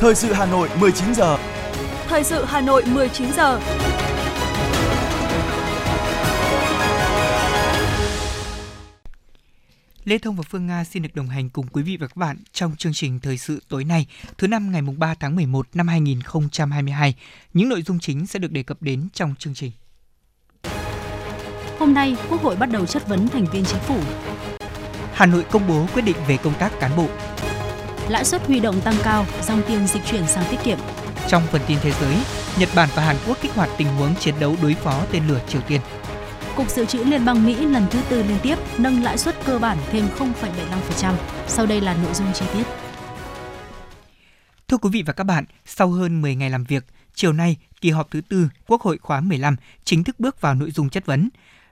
Thời sự Hà Nội 19 giờ. Thời sự Hà Nội 19 giờ. Lê Thông và Phương Nga xin được đồng hành cùng quý vị và các bạn trong chương trình thời sự tối nay, thứ năm ngày 3 tháng 11 năm 2022. Những nội dung chính sẽ được đề cập đến trong chương trình. Hôm nay, Quốc hội bắt đầu chất vấn thành viên chính phủ. Hà Nội công bố quyết định về công tác cán bộ. Lãi suất huy động tăng cao, dòng tiền dịch chuyển sang tiết kiệm. Trong phần tin thế giới, Nhật Bản và Hàn Quốc kích hoạt tình huống chiến đấu đối phó tên lửa Triều Tiên. Cục Dự trữ Liên bang Mỹ lần thứ tư liên tiếp nâng lãi suất cơ bản thêm 0,75%. Sau đây là nội dung chi tiết. Thưa quý vị và các bạn, sau hơn 10 ngày làm việc, chiều nay, kỳ họp thứ tư Quốc hội khóa 15 chính thức bước vào nội dung chất vấn.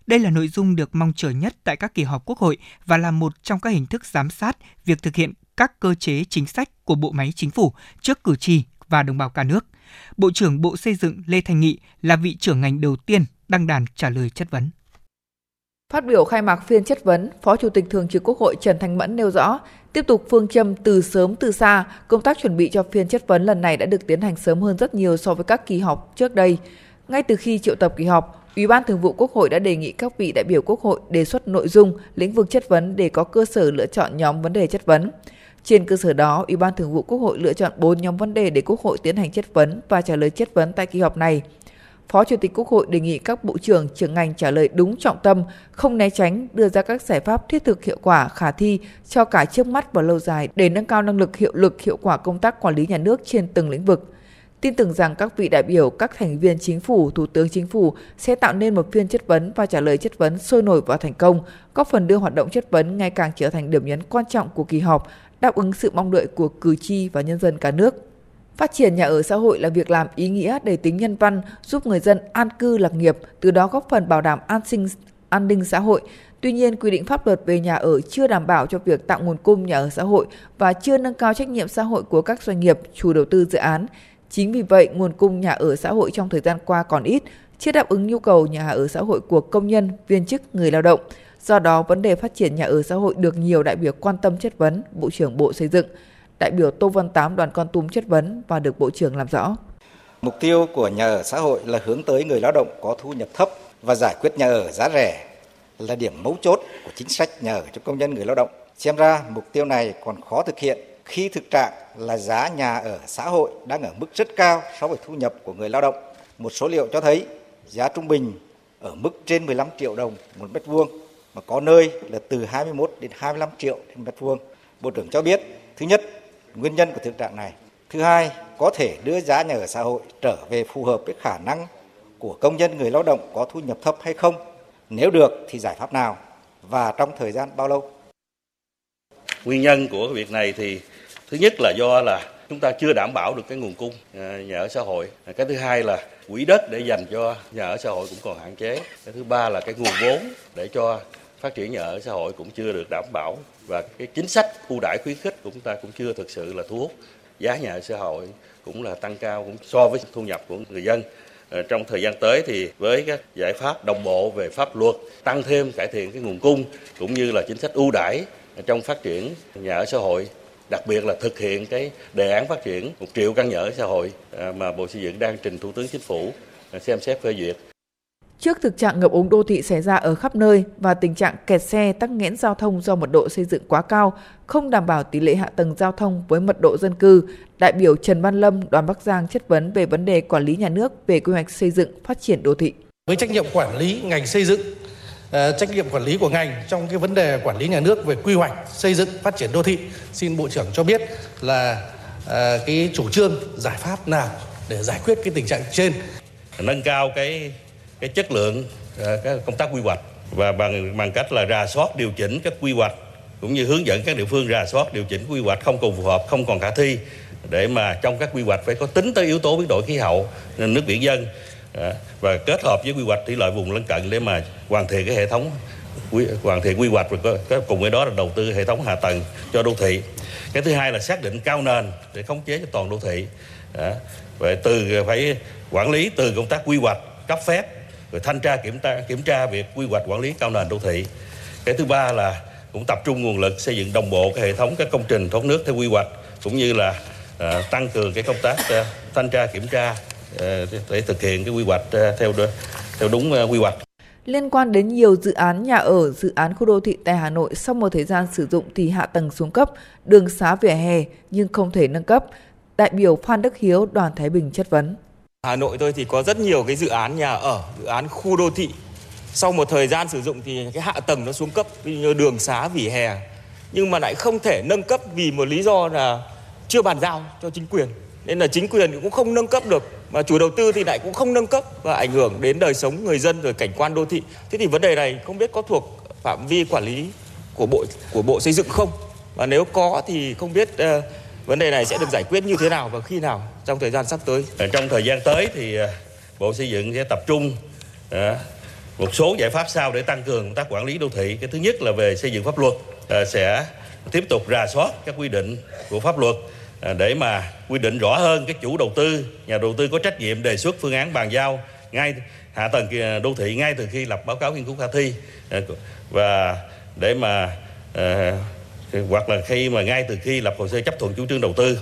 Đây là nội dung được mong chờ nhất tại các kỳ họp Quốc hội và là một trong các hình thức giám sát việc thực hiện các cơ chế chính sách của bộ máy chính phủ trước cử tri và đồng bào cả nước. Bộ trưởng Bộ Xây dựng Lê Thành Nghị là vị trưởng ngành đầu tiên đăng đàn trả lời chất vấn. Phát biểu khai mạc phiên chất vấn, Phó Chủ tịch Thường trực Quốc hội Trần Thanh Mẫn nêu rõ, tiếp tục phương châm từ sớm từ xa, công tác chuẩn bị cho phiên chất vấn lần này đã được tiến hành sớm hơn rất nhiều so với các kỳ họp trước đây. Ngay từ khi triệu tập kỳ họp, Ủy ban Thường vụ Quốc hội đã đề nghị các vị đại biểu Quốc hội đề xuất nội dung, lĩnh vực chất vấn để có cơ sở lựa chọn nhóm vấn đề chất vấn. Trên cơ sở đó, Ủy ban Thường vụ Quốc hội lựa chọn 4 nhóm vấn đề để Quốc hội tiến hành chất vấn và trả lời chất vấn tại kỳ họp này. Phó Chủ tịch Quốc hội đề nghị các bộ trưởng, trưởng ngành trả lời đúng trọng tâm, không né tránh, đưa ra các giải pháp thiết thực hiệu quả, khả thi cho cả trước mắt và lâu dài để nâng cao năng lực, hiệu lực, hiệu quả công tác quản lý nhà nước trên từng lĩnh vực. Tin tưởng rằng các vị đại biểu, các thành viên chính phủ, thủ tướng chính phủ sẽ tạo nên một phiên chất vấn và trả lời chất vấn sôi nổi và thành công, góp phần đưa hoạt động chất vấn ngày càng trở thành điểm nhấn quan trọng của kỳ họp, đáp ứng sự mong đợi của cử tri và nhân dân cả nước. Phát triển nhà ở xã hội là việc làm ý nghĩa đầy tính nhân văn, giúp người dân an cư lạc nghiệp, từ đó góp phần bảo đảm an sinh an ninh xã hội. Tuy nhiên, quy định pháp luật về nhà ở chưa đảm bảo cho việc tạo nguồn cung nhà ở xã hội và chưa nâng cao trách nhiệm xã hội của các doanh nghiệp, chủ đầu tư dự án. Chính vì vậy, nguồn cung nhà ở xã hội trong thời gian qua còn ít, chưa đáp ứng nhu cầu nhà ở xã hội của công nhân, viên chức, người lao động. Do đó, vấn đề phát triển nhà ở xã hội được nhiều đại biểu quan tâm chất vấn, Bộ trưởng Bộ Xây dựng. Đại biểu Tô Văn Tám đoàn Con Tum chất vấn và được Bộ trưởng làm rõ. Mục tiêu của nhà ở xã hội là hướng tới người lao động có thu nhập thấp và giải quyết nhà ở giá rẻ là điểm mấu chốt của chính sách nhà ở cho công nhân người lao động. Xem ra mục tiêu này còn khó thực hiện khi thực trạng là giá nhà ở xã hội đang ở mức rất cao so với thu nhập của người lao động. Một số liệu cho thấy giá trung bình ở mức trên 15 triệu đồng một mét vuông mà có nơi là từ 21 đến 25 triệu trên mét vuông. Bộ trưởng cho biết, thứ nhất, nguyên nhân của thực trạng này. Thứ hai, có thể đưa giá nhà ở xã hội trở về phù hợp với khả năng của công nhân người lao động có thu nhập thấp hay không? Nếu được thì giải pháp nào và trong thời gian bao lâu? Nguyên nhân của việc này thì thứ nhất là do là chúng ta chưa đảm bảo được cái nguồn cung à, nhà ở xã hội. À, cái thứ hai là quỹ đất để dành cho nhà ở xã hội cũng còn hạn chế. Cái thứ ba là cái nguồn vốn để cho phát triển nhà ở xã hội cũng chưa được đảm bảo và cái chính sách ưu đãi khuyến khích của chúng ta cũng chưa thực sự là thu hút. Giá nhà ở xã hội cũng là tăng cao cũng so với thu nhập của người dân. Ờ, trong thời gian tới thì với các giải pháp đồng bộ về pháp luật, tăng thêm cải thiện cái nguồn cung cũng như là chính sách ưu đãi trong phát triển nhà ở xã hội, đặc biệt là thực hiện cái đề án phát triển một triệu căn nhà ở xã hội à, mà Bộ Xây dựng đang trình Thủ tướng Chính phủ à, xem xét phê duyệt. Trước thực trạng ngập úng đô thị xảy ra ở khắp nơi và tình trạng kẹt xe tắc nghẽn giao thông do mật độ xây dựng quá cao, không đảm bảo tỷ lệ hạ tầng giao thông với mật độ dân cư, đại biểu Trần Văn Lâm, đoàn Bắc Giang chất vấn về vấn đề quản lý nhà nước về quy hoạch xây dựng phát triển đô thị. Với trách nhiệm quản lý ngành xây dựng, ờ, trách nhiệm quản lý của ngành trong cái vấn đề quản lý nhà nước về quy hoạch xây dựng phát triển đô thị, xin Bộ trưởng cho biết là ờ, cái chủ trương giải pháp nào để giải quyết cái tình trạng trên. Nâng cao cái cái chất lượng ờ, các công tác quy hoạch và bằng bằng cách là rà soát điều chỉnh các quy hoạch cũng như hướng dẫn các địa phương rà soát điều chỉnh quy hoạch không còn phù hợp, không còn khả thi để mà trong các quy hoạch phải có tính tới yếu tố biến đổi khí hậu nước biển dân ờ, và kết hợp với quy hoạch thủy lợi vùng lân cận để mà hoàn thiện cái hệ thống hoàn thiện quy hoạch và cùng với đó là đầu tư hệ thống hạ tầng cho đô thị. Cái thứ hai là xác định cao nền để khống chế cho toàn đô thị ờ, vậy từ, phải quản lý từ công tác quy hoạch cấp phép rồi thanh tra kiểm tra kiểm tra việc quy hoạch quản lý cao nền đô thị cái thứ ba là cũng tập trung nguồn lực xây dựng đồng bộ cái hệ thống các công trình thoát nước theo quy hoạch cũng như là ờ, tăng cường cái công tác ờ, thanh tra kiểm tra ờ, để thực hiện cái quy hoạch theo theo đúng quy hoạch. Liên quan đến nhiều dự án nhà ở, dự án khu đô thị tại Hà Nội sau một thời gian sử dụng thì hạ tầng xuống cấp, đường xá vỉa hè nhưng không thể nâng cấp, đại biểu Phan Đức Hiếu, đoàn Thái Bình chất vấn. Hà Nội tôi thì có rất nhiều cái dự án nhà ở, dự án khu đô thị. Sau một thời gian sử dụng thì cái hạ tầng nó xuống cấp, như đường xá, vỉa hè. Nhưng mà lại không thể nâng cấp vì một lý do là chưa bàn giao cho chính quyền. Nên là chính quyền cũng không nâng cấp được mà chủ đầu tư thì lại cũng không nâng cấp và ảnh hưởng đến đời sống người dân rồi cảnh quan đô thị. Thế thì vấn đề này không biết có thuộc phạm vi quản lý của bộ của bộ xây dựng không? Và nếu có thì không biết uh, vấn đề này sẽ được giải quyết như thế nào và khi nào trong thời gian sắp tới. Ờ, trong thời gian tới thì ờ, Bộ Xây dựng sẽ tập trung ờ, một số giải pháp sau để tăng cường công tác quản lý đô thị. Cái thứ nhất là về xây dựng pháp luật sẽ tiếp tục rà soát các quy định của pháp luật để mà quy định rõ hơn cái chủ đầu tư nhà đầu tư có trách nhiệm đề xuất phương án bàn giao ngay hạ tầng đô thị ngay từ khi lập báo cáo nghiên cứu khả thi và để mà hoặc là khi mà ngay từ khi lập hồ sơ chấp thuận chủ trương đầu tư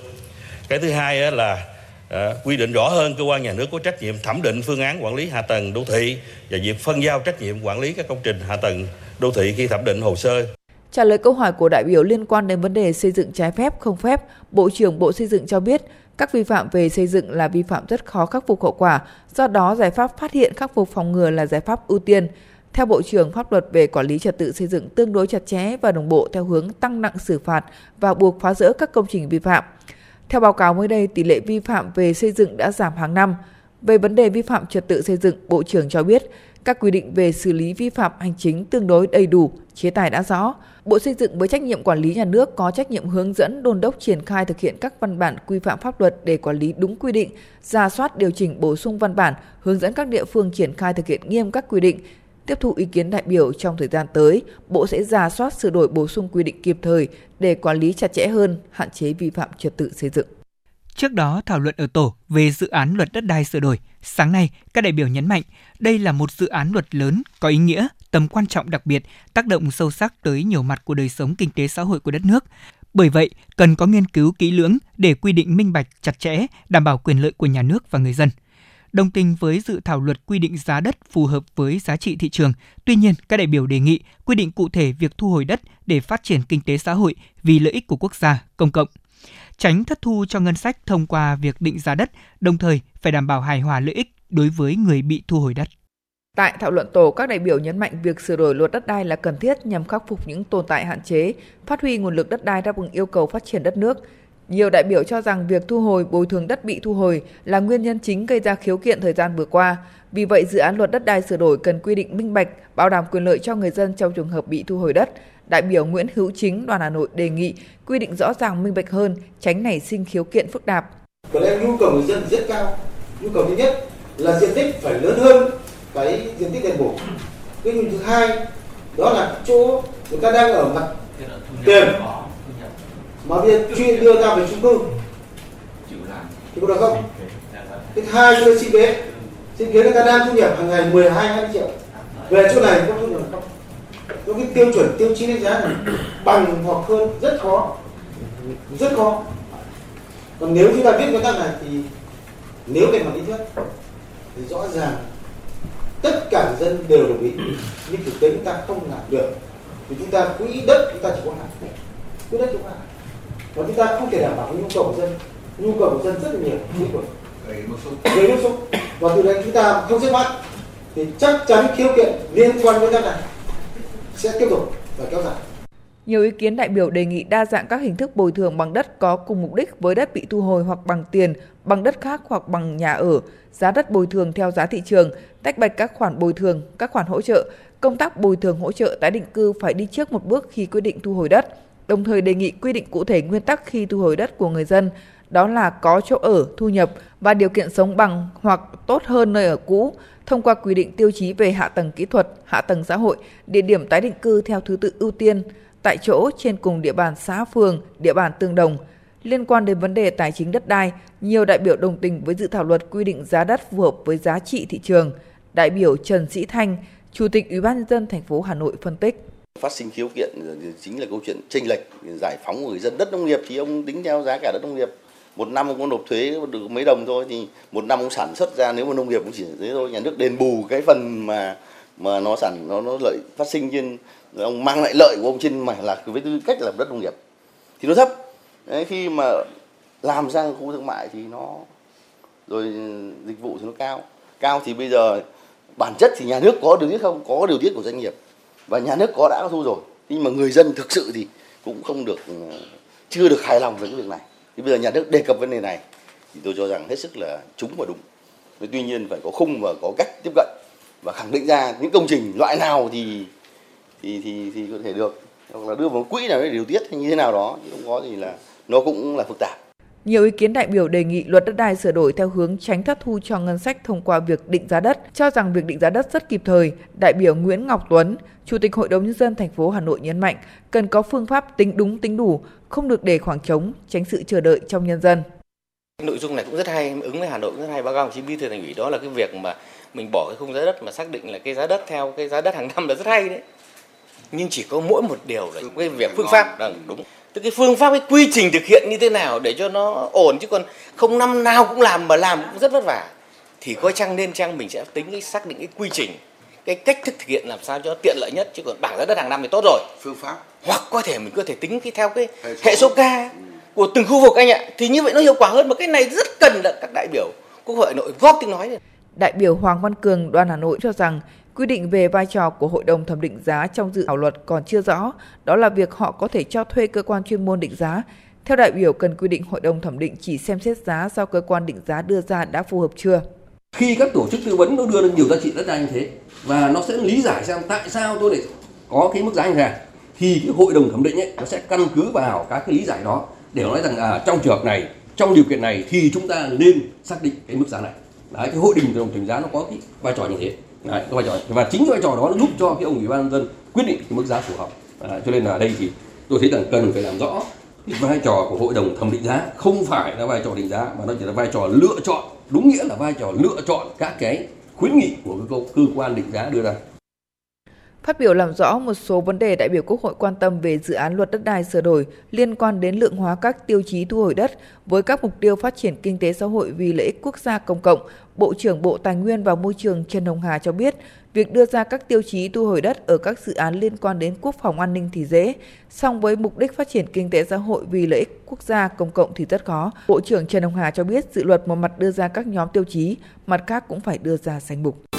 cái thứ hai là à, quy định rõ hơn cơ quan nhà nước có trách nhiệm thẩm định phương án quản lý hạ tầng đô thị và việc phân giao trách nhiệm quản lý các công trình hạ tầng đô thị khi thẩm định hồ sơ Trả lời câu hỏi của đại biểu liên quan đến vấn đề xây dựng trái phép không phép, Bộ trưởng Bộ Xây dựng cho biết các vi phạm về xây dựng là vi phạm rất khó khắc phục hậu quả, do đó giải pháp phát hiện khắc phục phòng ngừa là giải pháp ưu tiên. Theo Bộ trưởng, pháp luật về quản lý trật tự xây dựng tương đối chặt chẽ và đồng bộ theo hướng tăng nặng xử phạt và buộc phá rỡ các công trình vi phạm. Theo báo cáo mới đây, tỷ lệ vi phạm về xây dựng đã giảm hàng năm. Về vấn đề vi phạm trật tự xây dựng, Bộ trưởng cho biết các quy định về xử lý vi phạm hành chính tương đối đầy đủ, chế tài đã rõ. Bộ Xây dựng với trách nhiệm quản lý nhà nước có trách nhiệm hướng dẫn đôn đốc triển khai thực hiện các văn bản quy phạm pháp luật để quản lý đúng quy định, ra soát điều chỉnh bổ sung văn bản, hướng dẫn các địa phương triển khai thực hiện nghiêm các quy định. Tiếp thu ý kiến đại biểu trong thời gian tới, Bộ sẽ ra soát sửa đổi bổ sung quy định kịp thời để quản lý chặt chẽ hơn, hạn chế vi phạm trật tự xây dựng. Trước đó, thảo luận ở tổ về dự án luật đất đai sửa đổi, sáng nay các đại biểu nhấn mạnh đây là một dự án luật lớn có ý nghĩa, tầm quan trọng đặc biệt, tác động sâu sắc tới nhiều mặt của đời sống kinh tế xã hội của đất nước. Bởi vậy, cần có nghiên cứu kỹ lưỡng để quy định minh bạch, chặt chẽ, đảm bảo quyền lợi của nhà nước và người dân. Đồng tình với dự thảo luật quy định giá đất phù hợp với giá trị thị trường, tuy nhiên các đại biểu đề nghị quy định cụ thể việc thu hồi đất để phát triển kinh tế xã hội vì lợi ích của quốc gia, công cộng tránh thất thu cho ngân sách thông qua việc định giá đất, đồng thời phải đảm bảo hài hòa lợi ích đối với người bị thu hồi đất. Tại thảo luận tổ, các đại biểu nhấn mạnh việc sửa đổi luật đất đai là cần thiết nhằm khắc phục những tồn tại hạn chế, phát huy nguồn lực đất đai đáp ứng yêu cầu phát triển đất nước. Nhiều đại biểu cho rằng việc thu hồi bồi thường đất bị thu hồi là nguyên nhân chính gây ra khiếu kiện thời gian vừa qua. Vì vậy, dự án luật đất đai sửa đổi cần quy định minh bạch, bảo đảm quyền lợi cho người dân trong trường hợp bị thu hồi đất, đại biểu Nguyễn Hữu Chính đoàn Hà Nội đề nghị quy định rõ ràng minh bạch hơn, tránh nảy sinh khiếu kiện phức tạp. Có lẽ nhu cầu người dân rất cao. Nhu cầu thứ nhất là diện tích phải lớn hơn cái diện tích đền bù. Cái nhu thứ hai đó là chỗ người ta đang ở mặt tiền mà bây giờ chuyên đưa ra về chung cư thì có được không? Cái hai là sinh kế sinh kế người ta đang thu nhập hàng ngày 12 20 triệu. Về chỗ này có thu nhập không? có cái tiêu chuẩn tiêu chí đánh giá này bằng hoặc hơn rất khó. Rất khó. Còn nếu chúng ta viết nguyên tắc này thì nếu về mặt lý thuyết thì rõ ràng tất cả dân đều đồng ý. Nhưng thực tế chúng ta không làm được. Thì chúng ta quỹ đất chúng ta chỉ có hạn. Quỹ đất chúng ta và chúng ta không thể đảm bảo nhu cầu của dân. Nhu cầu của dân rất là nhiều lĩnh vực gây bức xúc và từ đấy chúng ta không xếp mắt thì chắc chắn khiếu kiện liên quan với đất này sẽ tiếp tục và kéo dài. Nhiều ý kiến đại biểu đề nghị đa dạng các hình thức bồi thường bằng đất có cùng mục đích với đất bị thu hồi hoặc bằng tiền, bằng đất khác hoặc bằng nhà ở, giá đất bồi thường theo giá thị trường, tách bạch các khoản bồi thường, các khoản hỗ trợ, công tác bồi thường hỗ trợ tái định cư phải đi trước một bước khi quyết định thu hồi đất. Đồng thời đề nghị quy định cụ thể nguyên tắc khi thu hồi đất của người dân, đó là có chỗ ở, thu nhập và điều kiện sống bằng hoặc tốt hơn nơi ở cũ, thông qua quy định tiêu chí về hạ tầng kỹ thuật, hạ tầng xã hội, địa điểm tái định cư theo thứ tự ưu tiên, tại chỗ trên cùng địa bàn xã phường, địa bàn tương đồng. Liên quan đến vấn đề tài chính đất đai, nhiều đại biểu đồng tình với dự thảo luật quy định giá đất phù hợp với giá trị thị trường. Đại biểu Trần Sĩ Thanh, Chủ tịch Ủy ban nhân dân thành phố Hà Nội phân tích phát sinh khiếu kiện chính là câu chuyện tranh lệch giải phóng của người dân đất nông nghiệp thì ông tính theo giá cả đất nông nghiệp. Một năm ông có nộp thuế được mấy đồng thôi thì một năm ông sản xuất ra nếu mà nông nghiệp cũng chỉ thế thôi. Nhà nước đền bù cái phần mà mà nó sản nó nó lợi phát sinh trên ông mang lại lợi của ông trên mà là với tư cách làm đất nông nghiệp thì nó thấp. Đấy, khi mà làm sang khu thương mại thì nó rồi dịch vụ thì nó cao. Cao thì bây giờ bản chất thì nhà nước có điều tiết không? Có điều tiết của doanh nghiệp và nhà nước có đã có thu rồi. Nhưng mà người dân thực sự thì cũng không được ừ, chưa được hài lòng với cái việc này. Thì bây giờ nhà nước đề cập vấn đề này thì tôi cho rằng hết sức là trúng và đúng. Tuy nhiên phải có khung và có cách tiếp cận và khẳng định ra những công trình loại nào thì thì thì thì có thể được. Hoặc là đưa vào quỹ nào để điều tiết hay như thế nào đó chứ không có gì là, nó cũng là phức tạp nhiều ý kiến đại biểu đề nghị luật đất đai sửa đổi theo hướng tránh thất thu cho ngân sách thông qua việc định giá đất, cho rằng việc định giá đất rất kịp thời. Đại biểu Nguyễn Ngọc Tuấn, Chủ tịch Hội đồng nhân dân thành phố Hà Nội nhấn mạnh, cần có phương pháp tính đúng tính đủ, không được để khoảng trống, tránh sự chờ đợi trong nhân dân. Nội dung này cũng rất hay, ứng với Hà Nội cũng rất hay. Báo cáo chí bí thư thành ủy đó là cái việc mà mình bỏ cái khung giá đất mà xác định là cái giá đất theo cái giá đất hàng năm là rất hay đấy. Nhưng chỉ có mỗi một điều là cái việc phương pháp, đúng, đúng tức cái phương pháp cái quy trình thực hiện như thế nào để cho nó ổn? Chứ còn không năm nào cũng làm mà làm cũng rất vất vả. Thì có chăng nên chăng mình sẽ tính cái xác định cái quy trình cái cách thức thực hiện làm sao cho tiện lợi nhất? Chứ còn bảng giá đất hàng năm thì tốt rồi. Phương pháp. Hoặc có thể mình có thể tính cái theo cái hệ số. k của từng khu vực anh ạ. Thì như vậy nó hiệu quả hơn. Mà cái này rất cần là các đại biểu quốc hội nội góp tiếng nói đại biểu Hoàng Văn Cường đoàn Hà Nội cho rằng Quy định về vai trò của Hội đồng thẩm định giá trong dự thảo luật còn chưa rõ, đó là việc họ có thể cho thuê cơ quan chuyên môn định giá. Theo đại biểu, cần quy định Hội đồng thẩm định chỉ xem xét giá do cơ quan định giá đưa ra đã phù hợp chưa. Khi các tổ chức tư vấn nó đưa ra nhiều giá trị đất đai như thế và nó sẽ lý giải xem tại sao tôi lại có cái mức giá như thế thì cái hội đồng thẩm định ấy nó sẽ căn cứ vào các cái lý giải đó để nói rằng à trong trường hợp này trong điều kiện này thì chúng ta nên xác định cái mức giá này đấy cái hội đồng thẩm định giá nó có cái vai trò như thế Đấy, cái vai trò và chính vai trò đó nó giúp cho cái ông ủy ban nhân dân quyết định cái mức giá phù hợp. À, cho nên là đây thì tôi thấy rằng cần phải làm rõ cái vai trò của hội đồng thẩm định giá. Không phải là vai trò định giá mà nó chỉ là vai trò lựa chọn. Đúng nghĩa là vai trò lựa chọn các cái khuyến nghị của cơ, cơ quan định giá đưa ra. Phát biểu làm rõ một số vấn đề đại biểu Quốc hội quan tâm về dự án luật đất đai sửa đổi liên quan đến lượng hóa các tiêu chí thu hồi đất với các mục tiêu phát triển kinh tế xã hội vì lợi ích quốc gia công cộng, Bộ trưởng Bộ Tài nguyên và Môi trường Trần Hồng Hà cho biết, việc đưa ra các tiêu chí thu hồi đất ở các dự án liên quan đến quốc phòng an ninh thì dễ, song với mục đích phát triển kinh tế xã hội vì lợi ích quốc gia công cộng thì rất khó. Bộ trưởng Trần Hồng Hà cho biết dự luật một mặt đưa ra các nhóm tiêu chí, mặt khác cũng phải đưa ra danh mục.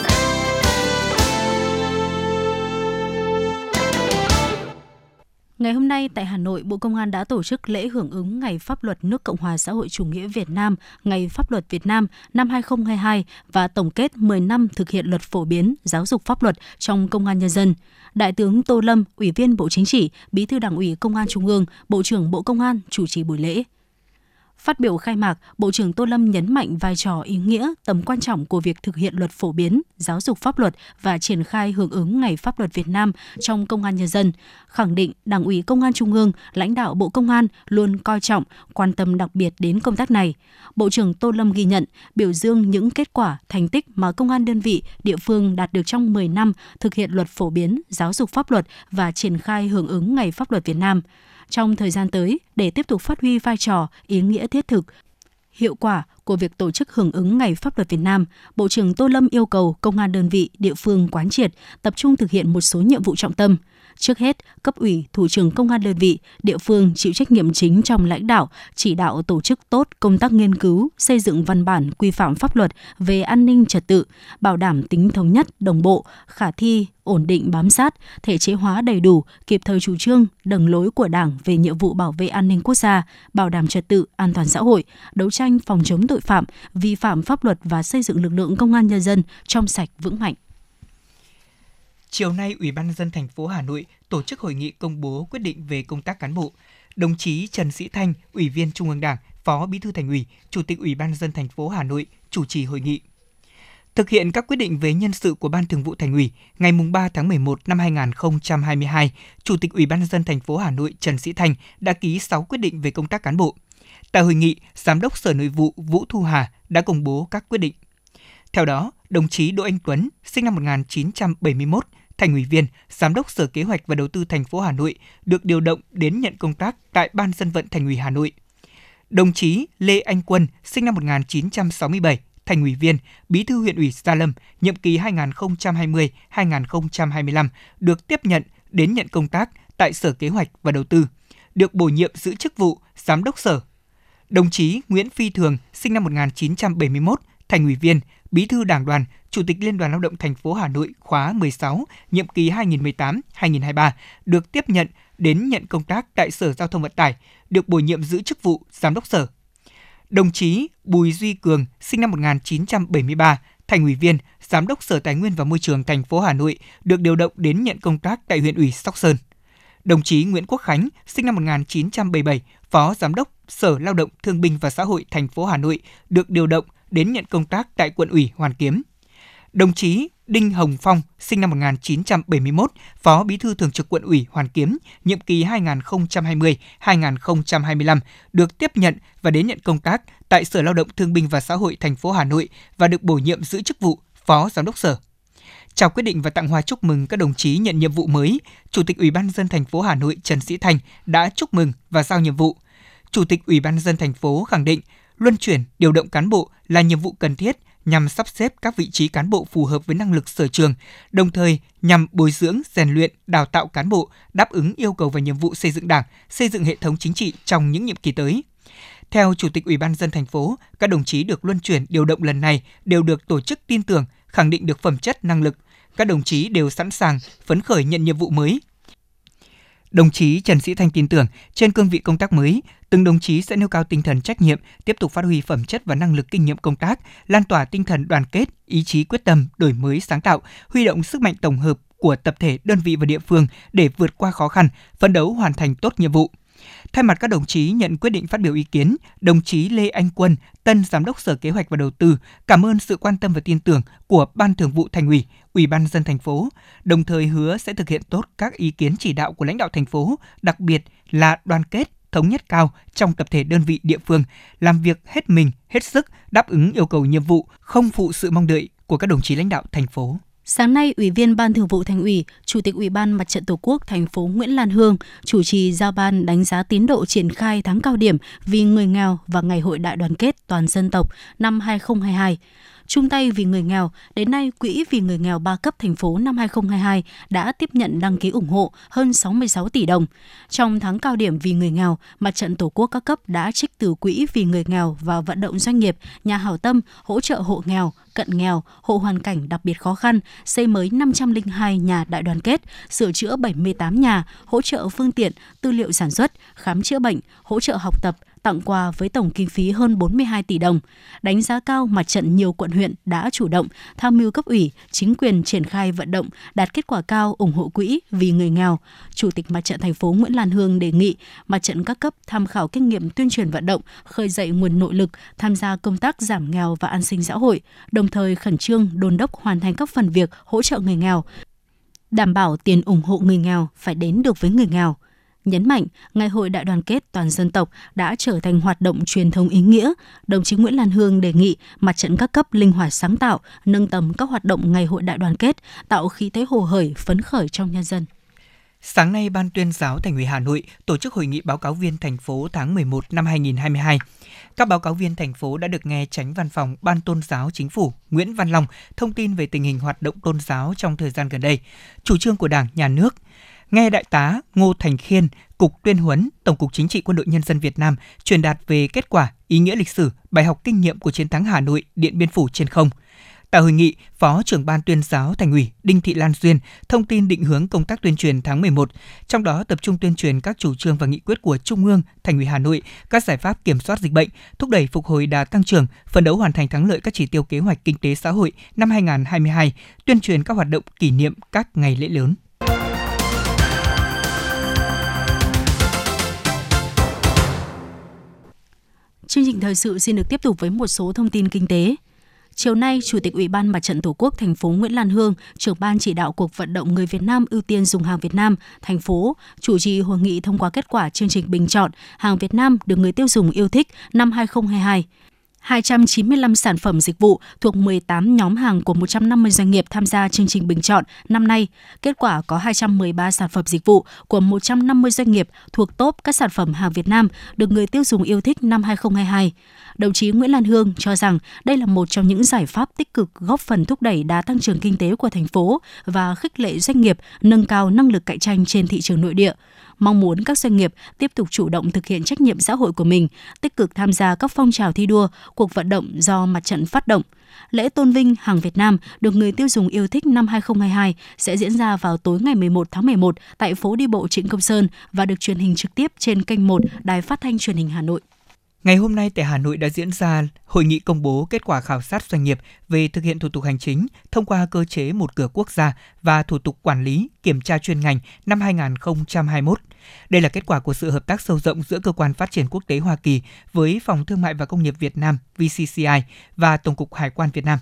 Ngày hôm nay tại Hà Nội, Bộ Công an đã tổ chức lễ hưởng ứng Ngày Pháp luật nước Cộng hòa xã hội chủ nghĩa Việt Nam, Ngày Pháp luật Việt Nam năm 2022 và tổng kết 10 năm thực hiện luật phổ biến giáo dục pháp luật trong công an nhân dân. Đại tướng Tô Lâm, Ủy viên Bộ Chính trị, Bí thư Đảng ủy Công an Trung ương, Bộ trưởng Bộ Công an chủ trì buổi lễ. Phát biểu khai mạc, Bộ trưởng Tô Lâm nhấn mạnh vai trò ý nghĩa, tầm quan trọng của việc thực hiện luật phổ biến, giáo dục pháp luật và triển khai hưởng ứng Ngày Pháp luật Việt Nam trong công an nhân dân, khẳng định Đảng ủy Công an Trung ương, lãnh đạo Bộ Công an luôn coi trọng, quan tâm đặc biệt đến công tác này. Bộ trưởng Tô Lâm ghi nhận, biểu dương những kết quả, thành tích mà công an đơn vị, địa phương đạt được trong 10 năm thực hiện luật phổ biến, giáo dục pháp luật và triển khai hưởng ứng Ngày Pháp luật Việt Nam trong thời gian tới để tiếp tục phát huy vai trò, ý nghĩa thiết thực, hiệu quả của việc tổ chức hưởng ứng Ngày Pháp luật Việt Nam, Bộ trưởng Tô Lâm yêu cầu công an đơn vị, địa phương quán triệt, tập trung thực hiện một số nhiệm vụ trọng tâm – Trước hết, cấp ủy, thủ trưởng công an đơn vị, địa phương chịu trách nhiệm chính trong lãnh đạo, chỉ đạo tổ chức tốt công tác nghiên cứu, xây dựng văn bản quy phạm pháp luật về an ninh trật tự, bảo đảm tính thống nhất, đồng bộ, khả thi, ổn định bám sát, thể chế hóa đầy đủ, kịp thời chủ trương, đường lối của Đảng về nhiệm vụ bảo vệ an ninh quốc gia, bảo đảm trật tự, an toàn xã hội, đấu tranh phòng chống tội phạm, vi phạm pháp luật và xây dựng lực lượng công an nhân dân trong sạch vững mạnh. Chiều nay, Ủy ban nhân dân thành phố Hà Nội tổ chức hội nghị công bố quyết định về công tác cán bộ. Đồng chí Trần Sĩ Thanh, Ủy viên Trung ương Đảng, Phó Bí thư Thành ủy, Chủ tịch Ủy ban nhân dân thành phố Hà Nội chủ trì hội nghị. Thực hiện các quyết định về nhân sự của Ban Thường vụ Thành ủy, ngày 3 tháng 11 năm 2022, Chủ tịch Ủy ban nhân dân thành phố Hà Nội Trần Sĩ Thanh đã ký 6 quyết định về công tác cán bộ. Tại hội nghị, Giám đốc Sở Nội vụ Vũ Thu Hà đã công bố các quyết định. Theo đó, đồng chí Đỗ Anh Tuấn, sinh năm 1971, thành ủy viên, giám đốc Sở Kế hoạch và Đầu tư thành phố Hà Nội được điều động đến nhận công tác tại Ban dân vận thành ủy Hà Nội. Đồng chí Lê Anh Quân, sinh năm 1967, thành ủy viên, bí thư huyện ủy Gia Lâm, nhiệm kỳ 2020-2025, được tiếp nhận đến nhận công tác tại Sở Kế hoạch và Đầu tư, được bổ nhiệm giữ chức vụ Giám đốc Sở. Đồng chí Nguyễn Phi Thường, sinh năm 1971, thành ủy viên, bí thư đảng đoàn, chủ tịch Liên đoàn Lao động thành phố Hà Nội khóa 16, nhiệm kỳ 2018-2023, được tiếp nhận đến nhận công tác tại Sở Giao thông Vận tải, được bổ nhiệm giữ chức vụ Giám đốc Sở. Đồng chí Bùi Duy Cường, sinh năm 1973, thành ủy viên, giám đốc Sở Tài nguyên và Môi trường thành phố Hà Nội, được điều động đến nhận công tác tại huyện ủy Sóc Sơn. Đồng chí Nguyễn Quốc Khánh, sinh năm 1977, phó giám đốc Sở Lao động Thương binh và Xã hội thành phố Hà Nội, được điều động đến nhận công tác tại quận ủy Hoàn Kiếm. Đồng chí Đinh Hồng Phong, sinh năm 1971, Phó Bí thư Thường trực Quận ủy Hoàn Kiếm, nhiệm kỳ 2020-2025, được tiếp nhận và đến nhận công tác tại Sở Lao động Thương binh và Xã hội thành phố Hà Nội và được bổ nhiệm giữ chức vụ Phó Giám đốc Sở. Chào quyết định và tặng hoa chúc mừng các đồng chí nhận nhiệm vụ mới, Chủ tịch Ủy ban dân thành phố Hà Nội Trần Sĩ Thành đã chúc mừng và giao nhiệm vụ. Chủ tịch Ủy ban dân thành phố khẳng định luân chuyển, điều động cán bộ là nhiệm vụ cần thiết nhằm sắp xếp các vị trí cán bộ phù hợp với năng lực sở trường, đồng thời nhằm bồi dưỡng, rèn luyện, đào tạo cán bộ đáp ứng yêu cầu và nhiệm vụ xây dựng Đảng, xây dựng hệ thống chính trị trong những nhiệm kỳ tới. Theo Chủ tịch Ủy ban dân thành phố, các đồng chí được luân chuyển điều động lần này đều được tổ chức tin tưởng, khẳng định được phẩm chất năng lực. Các đồng chí đều sẵn sàng, phấn khởi nhận nhiệm vụ mới, Đồng chí Trần Sĩ Thanh tin tưởng trên cương vị công tác mới, từng đồng chí sẽ nêu cao tinh thần trách nhiệm, tiếp tục phát huy phẩm chất và năng lực kinh nghiệm công tác, lan tỏa tinh thần đoàn kết, ý chí quyết tâm, đổi mới sáng tạo, huy động sức mạnh tổng hợp của tập thể, đơn vị và địa phương để vượt qua khó khăn, phấn đấu hoàn thành tốt nhiệm vụ. Thay mặt các đồng chí nhận quyết định phát biểu ý kiến, đồng chí Lê Anh Quân, tân giám đốc Sở Kế hoạch và Đầu tư, cảm ơn sự quan tâm và tin tưởng của Ban Thường vụ Thành ủy, Ủy ban dân thành phố, đồng thời hứa sẽ thực hiện tốt các ý kiến chỉ đạo của lãnh đạo thành phố, đặc biệt là đoàn kết, thống nhất cao trong tập thể đơn vị địa phương, làm việc hết mình, hết sức đáp ứng yêu cầu nhiệm vụ, không phụ sự mong đợi của các đồng chí lãnh đạo thành phố. Sáng nay, Ủy viên Ban Thường vụ Thành ủy, Chủ tịch Ủy ban Mặt trận Tổ quốc thành phố Nguyễn Lan Hương chủ trì giao ban đánh giá tiến độ triển khai tháng cao điểm vì người nghèo và Ngày hội đại đoàn kết toàn dân tộc năm 2022 chung tay vì người nghèo, đến nay Quỹ vì người nghèo ba cấp thành phố năm 2022 đã tiếp nhận đăng ký ủng hộ hơn 66 tỷ đồng. Trong tháng cao điểm vì người nghèo, Mặt trận Tổ quốc các cấp đã trích từ Quỹ vì người nghèo và vận động doanh nghiệp, nhà hảo tâm hỗ trợ hộ nghèo, cận nghèo, hộ hoàn cảnh đặc biệt khó khăn, xây mới 502 nhà đại đoàn kết, sửa chữa 78 nhà, hỗ trợ phương tiện, tư liệu sản xuất, khám chữa bệnh, hỗ trợ học tập, tặng quà với tổng kinh phí hơn 42 tỷ đồng. Đánh giá cao mặt trận nhiều quận huyện đã chủ động tham mưu cấp ủy, chính quyền triển khai vận động đạt kết quả cao ủng hộ quỹ vì người nghèo. Chủ tịch mặt trận thành phố Nguyễn Lan Hương đề nghị mặt trận các cấp tham khảo kinh nghiệm tuyên truyền vận động, khơi dậy nguồn nội lực, tham gia công tác giảm nghèo và an sinh xã hội, đồng thời khẩn trương đôn đốc hoàn thành các phần việc hỗ trợ người nghèo, đảm bảo tiền ủng hộ người nghèo phải đến được với người nghèo nhấn mạnh Ngày hội đại đoàn kết toàn dân tộc đã trở thành hoạt động truyền thống ý nghĩa. Đồng chí Nguyễn Lan Hương đề nghị mặt trận các cấp linh hoạt sáng tạo, nâng tầm các hoạt động Ngày hội đại đoàn kết, tạo khí thế hồ hởi, phấn khởi trong nhân dân. Sáng nay, Ban tuyên giáo Thành ủy Hà Nội tổ chức hội nghị báo cáo viên thành phố tháng 11 năm 2022. Các báo cáo viên thành phố đã được nghe tránh văn phòng Ban tôn giáo chính phủ Nguyễn Văn Long thông tin về tình hình hoạt động tôn giáo trong thời gian gần đây, chủ trương của Đảng, Nhà nước, nghe Đại tá Ngô Thành Khiên, Cục Tuyên huấn, Tổng cục Chính trị Quân đội Nhân dân Việt Nam truyền đạt về kết quả, ý nghĩa lịch sử, bài học kinh nghiệm của chiến thắng Hà Nội, Điện Biên Phủ trên không. Tại hội nghị, Phó trưởng ban tuyên giáo Thành ủy Đinh Thị Lan Duyên thông tin định hướng công tác tuyên truyền tháng 11, trong đó tập trung tuyên truyền các chủ trương và nghị quyết của Trung ương, Thành ủy Hà Nội, các giải pháp kiểm soát dịch bệnh, thúc đẩy phục hồi đà tăng trưởng, phấn đấu hoàn thành thắng lợi các chỉ tiêu kế hoạch kinh tế xã hội năm 2022, tuyên truyền các hoạt động kỷ niệm các ngày lễ lớn. Chương trình thời sự xin được tiếp tục với một số thông tin kinh tế. Chiều nay, Chủ tịch Ủy ban Mặt trận Tổ quốc thành phố Nguyễn Lan Hương, trưởng ban chỉ đạo cuộc vận động người Việt Nam ưu tiên dùng hàng Việt Nam, thành phố chủ trì hội nghị thông qua kết quả chương trình bình chọn hàng Việt Nam được người tiêu dùng yêu thích năm 2022. 295 sản phẩm dịch vụ thuộc 18 nhóm hàng của 150 doanh nghiệp tham gia chương trình bình chọn năm nay. Kết quả có 213 sản phẩm dịch vụ của 150 doanh nghiệp thuộc top các sản phẩm hàng Việt Nam được người tiêu dùng yêu thích năm 2022. Đồng chí Nguyễn Lan Hương cho rằng đây là một trong những giải pháp tích cực góp phần thúc đẩy đá tăng trưởng kinh tế của thành phố và khích lệ doanh nghiệp nâng cao năng lực cạnh tranh trên thị trường nội địa mong muốn các doanh nghiệp tiếp tục chủ động thực hiện trách nhiệm xã hội của mình, tích cực tham gia các phong trào thi đua, cuộc vận động do mặt trận phát động. Lễ tôn vinh hàng Việt Nam được người tiêu dùng yêu thích năm 2022 sẽ diễn ra vào tối ngày 11 tháng 11 tại phố đi bộ Trịnh Công Sơn và được truyền hình trực tiếp trên kênh 1 Đài Phát thanh Truyền hình Hà Nội. Ngày hôm nay tại Hà Nội đã diễn ra hội nghị công bố kết quả khảo sát doanh nghiệp về thực hiện thủ tục hành chính thông qua cơ chế một cửa quốc gia và thủ tục quản lý, kiểm tra chuyên ngành năm 2021. Đây là kết quả của sự hợp tác sâu rộng giữa Cơ quan Phát triển Quốc tế Hoa Kỳ với Phòng Thương mại và Công nghiệp Việt Nam VCCI và Tổng cục Hải quan Việt Nam.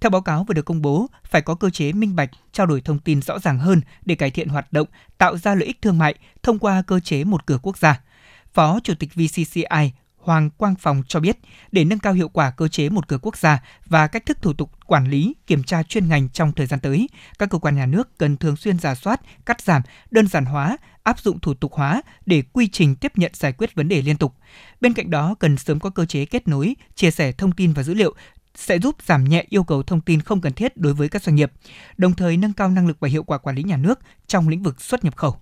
Theo báo cáo vừa được công bố, phải có cơ chế minh bạch, trao đổi thông tin rõ ràng hơn để cải thiện hoạt động, tạo ra lợi ích thương mại thông qua cơ chế một cửa quốc gia. Phó Chủ tịch VCCI Hoàng Quang Phòng cho biết, để nâng cao hiệu quả cơ chế một cửa quốc gia và cách thức thủ tục quản lý, kiểm tra chuyên ngành trong thời gian tới, các cơ quan nhà nước cần thường xuyên giả soát, cắt giảm, đơn giản hóa, áp dụng thủ tục hóa để quy trình tiếp nhận giải quyết vấn đề liên tục. Bên cạnh đó, cần sớm có cơ chế kết nối, chia sẻ thông tin và dữ liệu sẽ giúp giảm nhẹ yêu cầu thông tin không cần thiết đối với các doanh nghiệp, đồng thời nâng cao năng lực và hiệu quả quản lý nhà nước trong lĩnh vực xuất nhập khẩu.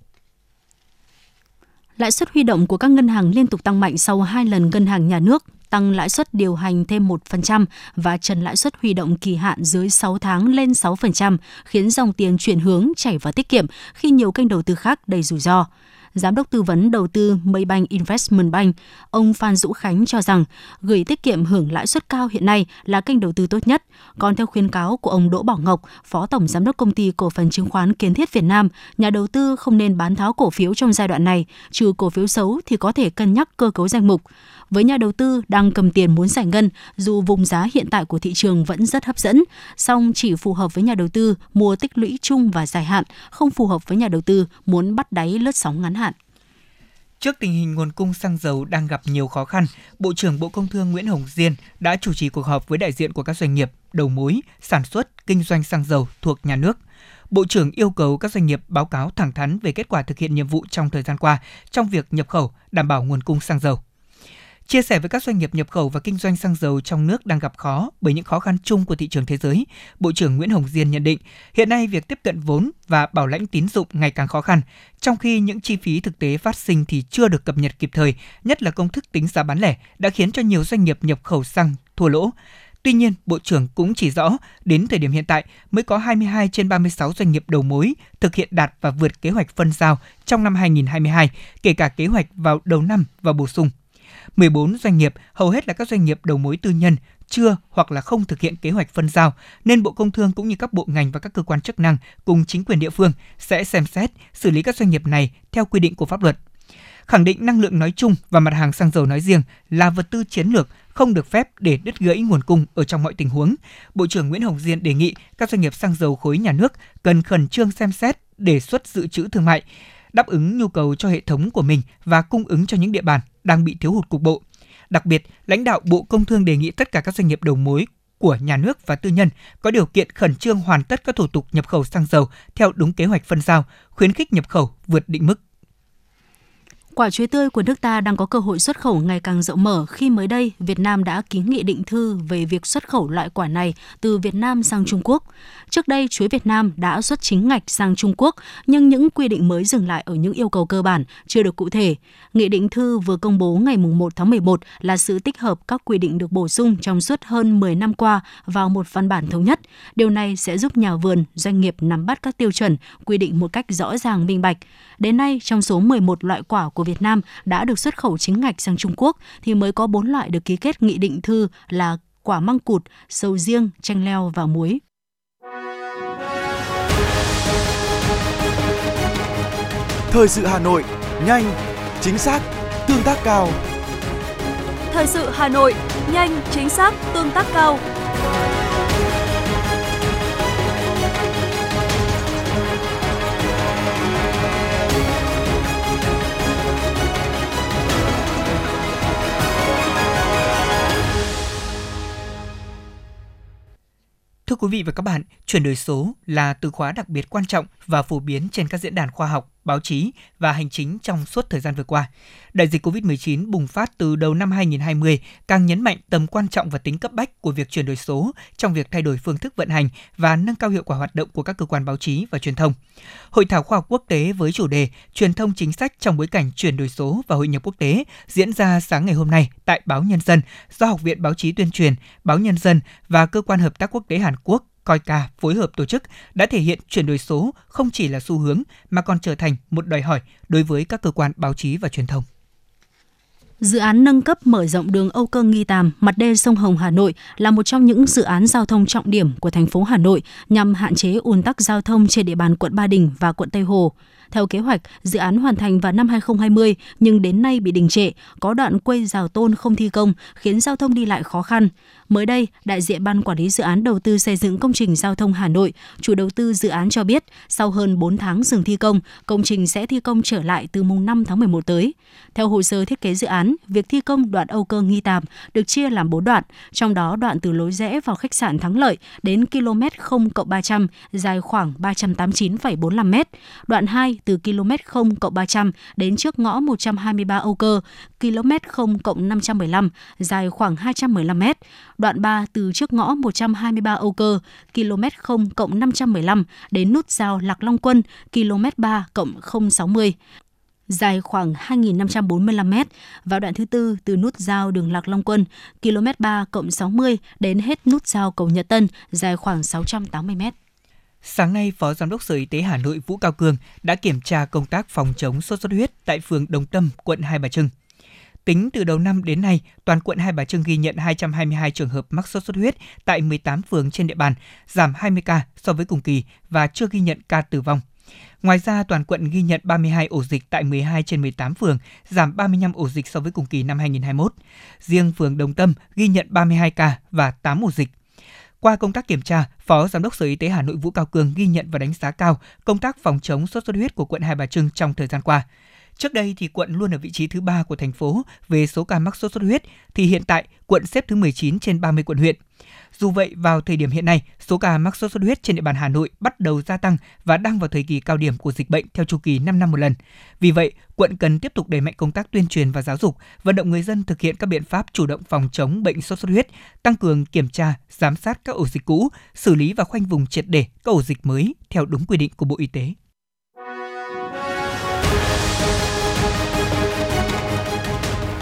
Lãi suất huy động của các ngân hàng liên tục tăng mạnh sau hai lần ngân hàng nhà nước tăng lãi suất điều hành thêm 1% và trần lãi suất huy động kỳ hạn dưới 6 tháng lên 6%, khiến dòng tiền chuyển hướng chảy vào tiết kiệm khi nhiều kênh đầu tư khác đầy rủi ro. Giám đốc tư vấn đầu tư Maybank Investment Bank, ông Phan Dũ Khánh cho rằng gửi tiết kiệm hưởng lãi suất cao hiện nay là kênh đầu tư tốt nhất. Còn theo khuyến cáo của ông Đỗ Bảo Ngọc, Phó Tổng Giám đốc Công ty Cổ phần Chứng khoán Kiến thiết Việt Nam, nhà đầu tư không nên bán tháo cổ phiếu trong giai đoạn này, trừ cổ phiếu xấu thì có thể cân nhắc cơ cấu danh mục với nhà đầu tư đang cầm tiền muốn giải ngân, dù vùng giá hiện tại của thị trường vẫn rất hấp dẫn, song chỉ phù hợp với nhà đầu tư mua tích lũy chung và dài hạn, không phù hợp với nhà đầu tư muốn bắt đáy lướt sóng ngắn hạn. Trước tình hình nguồn cung xăng dầu đang gặp nhiều khó khăn, Bộ trưởng Bộ Công Thương Nguyễn Hồng Diên đã chủ trì cuộc họp với đại diện của các doanh nghiệp, đầu mối, sản xuất, kinh doanh xăng dầu thuộc nhà nước. Bộ trưởng yêu cầu các doanh nghiệp báo cáo thẳng thắn về kết quả thực hiện nhiệm vụ trong thời gian qua trong việc nhập khẩu, đảm bảo nguồn cung xăng dầu. Chia sẻ với các doanh nghiệp nhập khẩu và kinh doanh xăng dầu trong nước đang gặp khó bởi những khó khăn chung của thị trường thế giới, Bộ trưởng Nguyễn Hồng Diên nhận định, hiện nay việc tiếp cận vốn và bảo lãnh tín dụng ngày càng khó khăn, trong khi những chi phí thực tế phát sinh thì chưa được cập nhật kịp thời, nhất là công thức tính giá bán lẻ đã khiến cho nhiều doanh nghiệp nhập khẩu xăng thua lỗ. Tuy nhiên, Bộ trưởng cũng chỉ rõ, đến thời điểm hiện tại mới có 22 trên 36 doanh nghiệp đầu mối thực hiện đạt và vượt kế hoạch phân giao trong năm 2022, kể cả kế hoạch vào đầu năm và bổ sung 14 doanh nghiệp, hầu hết là các doanh nghiệp đầu mối tư nhân, chưa hoặc là không thực hiện kế hoạch phân giao, nên Bộ Công Thương cũng như các bộ ngành và các cơ quan chức năng cùng chính quyền địa phương sẽ xem xét xử lý các doanh nghiệp này theo quy định của pháp luật. Khẳng định năng lượng nói chung và mặt hàng xăng dầu nói riêng là vật tư chiến lược không được phép để đứt gãy nguồn cung ở trong mọi tình huống. Bộ trưởng Nguyễn Hồng Diên đề nghị các doanh nghiệp xăng dầu khối nhà nước cần khẩn trương xem xét đề xuất dự trữ thương mại, đáp ứng nhu cầu cho hệ thống của mình và cung ứng cho những địa bàn đang bị thiếu hụt cục bộ. Đặc biệt, lãnh đạo Bộ Công Thương đề nghị tất cả các doanh nghiệp đầu mối của nhà nước và tư nhân có điều kiện khẩn trương hoàn tất các thủ tục nhập khẩu xăng dầu theo đúng kế hoạch phân giao, khuyến khích nhập khẩu vượt định mức. Quả chuối tươi của nước ta đang có cơ hội xuất khẩu ngày càng rộng mở khi mới đây Việt Nam đã ký nghị định thư về việc xuất khẩu loại quả này từ Việt Nam sang Trung Quốc. Trước đây, chuối Việt Nam đã xuất chính ngạch sang Trung Quốc, nhưng những quy định mới dừng lại ở những yêu cầu cơ bản, chưa được cụ thể. Nghị định thư vừa công bố ngày 1 tháng 11 là sự tích hợp các quy định được bổ sung trong suốt hơn 10 năm qua vào một văn bản thống nhất. Điều này sẽ giúp nhà vườn, doanh nghiệp nắm bắt các tiêu chuẩn, quy định một cách rõ ràng minh bạch. Đến nay, trong số 11 loại quả của Việt Nam đã được xuất khẩu chính ngạch sang Trung Quốc thì mới có 4 loại được ký kết nghị định thư là quả măng cụt, sầu riêng, chanh leo và muối. Thời sự Hà Nội, nhanh, chính xác, tương tác cao. Thời sự Hà Nội, nhanh, chính xác, tương tác cao. Thưa quý vị và các bạn, chuyển đổi số là từ khóa đặc biệt quan trọng và phổ biến trên các diễn đàn khoa học, báo chí và hành chính trong suốt thời gian vừa qua. Đại dịch COVID-19 bùng phát từ đầu năm 2020 càng nhấn mạnh tầm quan trọng và tính cấp bách của việc chuyển đổi số trong việc thay đổi phương thức vận hành và nâng cao hiệu quả hoạt động của các cơ quan báo chí và truyền thông. Hội thảo khoa học quốc tế với chủ đề Truyền thông chính sách trong bối cảnh chuyển đổi số và hội nhập quốc tế diễn ra sáng ngày hôm nay tại Báo Nhân dân do Học viện Báo chí Tuyên truyền, Báo Nhân dân và Cơ quan Hợp tác Quốc tế Hàn Quốc COICA phối hợp tổ chức đã thể hiện chuyển đổi số không chỉ là xu hướng mà còn trở thành một đòi hỏi đối với các cơ quan báo chí và truyền thông. Dự án nâng cấp mở rộng đường Âu Cơ Nghi Tàm, mặt đê sông Hồng Hà Nội là một trong những dự án giao thông trọng điểm của thành phố Hà Nội nhằm hạn chế ùn tắc giao thông trên địa bàn quận Ba Đình và quận Tây Hồ. Theo kế hoạch, dự án hoàn thành vào năm 2020 nhưng đến nay bị đình trệ, có đoạn quây rào tôn không thi công khiến giao thông đi lại khó khăn. Mới đây, đại diện Ban Quản lý Dự án Đầu tư xây dựng công trình giao thông Hà Nội, chủ đầu tư dự án cho biết, sau hơn 4 tháng dừng thi công, công trình sẽ thi công trở lại từ mùng 5 tháng 11 tới. Theo hồ sơ thiết kế dự án, việc thi công đoạn Âu Cơ Nghi Tàm được chia làm 4 đoạn, trong đó đoạn từ lối rẽ vào khách sạn Thắng Lợi đến km 0 300 dài khoảng 389,45 m, đoạn 2 từ km 0 300 đến trước ngõ 123 Âu Cơ, km 0 515 dài khoảng 215 m, đoạn 3 từ trước ngõ 123 Âu Cơ, km 0 cộng 515 đến nút giao Lạc Long Quân, km 3 cộng 060 dài khoảng 2.545 m và đoạn thứ tư từ nút giao đường Lạc Long Quân, km 3 cộng 60 đến hết nút giao cầu Nhật Tân, dài khoảng 680 m. Sáng nay, Phó Giám đốc Sở Y tế Hà Nội Vũ Cao Cường đã kiểm tra công tác phòng chống sốt xuất huyết tại phường Đồng Tâm, quận Hai Bà Trưng. Tính từ đầu năm đến nay, toàn quận Hai Bà Trưng ghi nhận 222 trường hợp mắc sốt xuất huyết tại 18 phường trên địa bàn, giảm 20 ca so với cùng kỳ và chưa ghi nhận ca tử vong. Ngoài ra, toàn quận ghi nhận 32 ổ dịch tại 12 trên 18 phường, giảm 35 ổ dịch so với cùng kỳ năm 2021. Riêng phường Đồng Tâm ghi nhận 32 ca và 8 ổ dịch. Qua công tác kiểm tra, Phó Giám đốc Sở Y tế Hà Nội Vũ Cao Cường ghi nhận và đánh giá cao công tác phòng chống sốt xuất huyết của quận Hai Bà Trưng trong thời gian qua. Trước đây thì quận luôn ở vị trí thứ ba của thành phố về số ca mắc sốt xuất huyết, thì hiện tại quận xếp thứ 19 trên 30 quận huyện. Dù vậy, vào thời điểm hiện nay, số ca mắc sốt xuất huyết trên địa bàn Hà Nội bắt đầu gia tăng và đang vào thời kỳ cao điểm của dịch bệnh theo chu kỳ 5 năm một lần. Vì vậy, quận cần tiếp tục đẩy mạnh công tác tuyên truyền và giáo dục, vận động người dân thực hiện các biện pháp chủ động phòng chống bệnh sốt xuất huyết, tăng cường kiểm tra, giám sát các ổ dịch cũ, xử lý và khoanh vùng triệt để các ổ dịch mới theo đúng quy định của Bộ Y tế.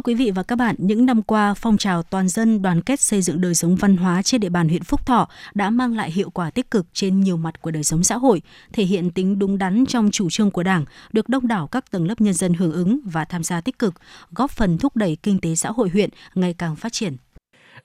Thưa quý vị và các bạn, những năm qua, phong trào toàn dân đoàn kết xây dựng đời sống văn hóa trên địa bàn huyện Phúc Thọ đã mang lại hiệu quả tích cực trên nhiều mặt của đời sống xã hội, thể hiện tính đúng đắn trong chủ trương của Đảng, được đông đảo các tầng lớp nhân dân hưởng ứng và tham gia tích cực, góp phần thúc đẩy kinh tế xã hội huyện ngày càng phát triển.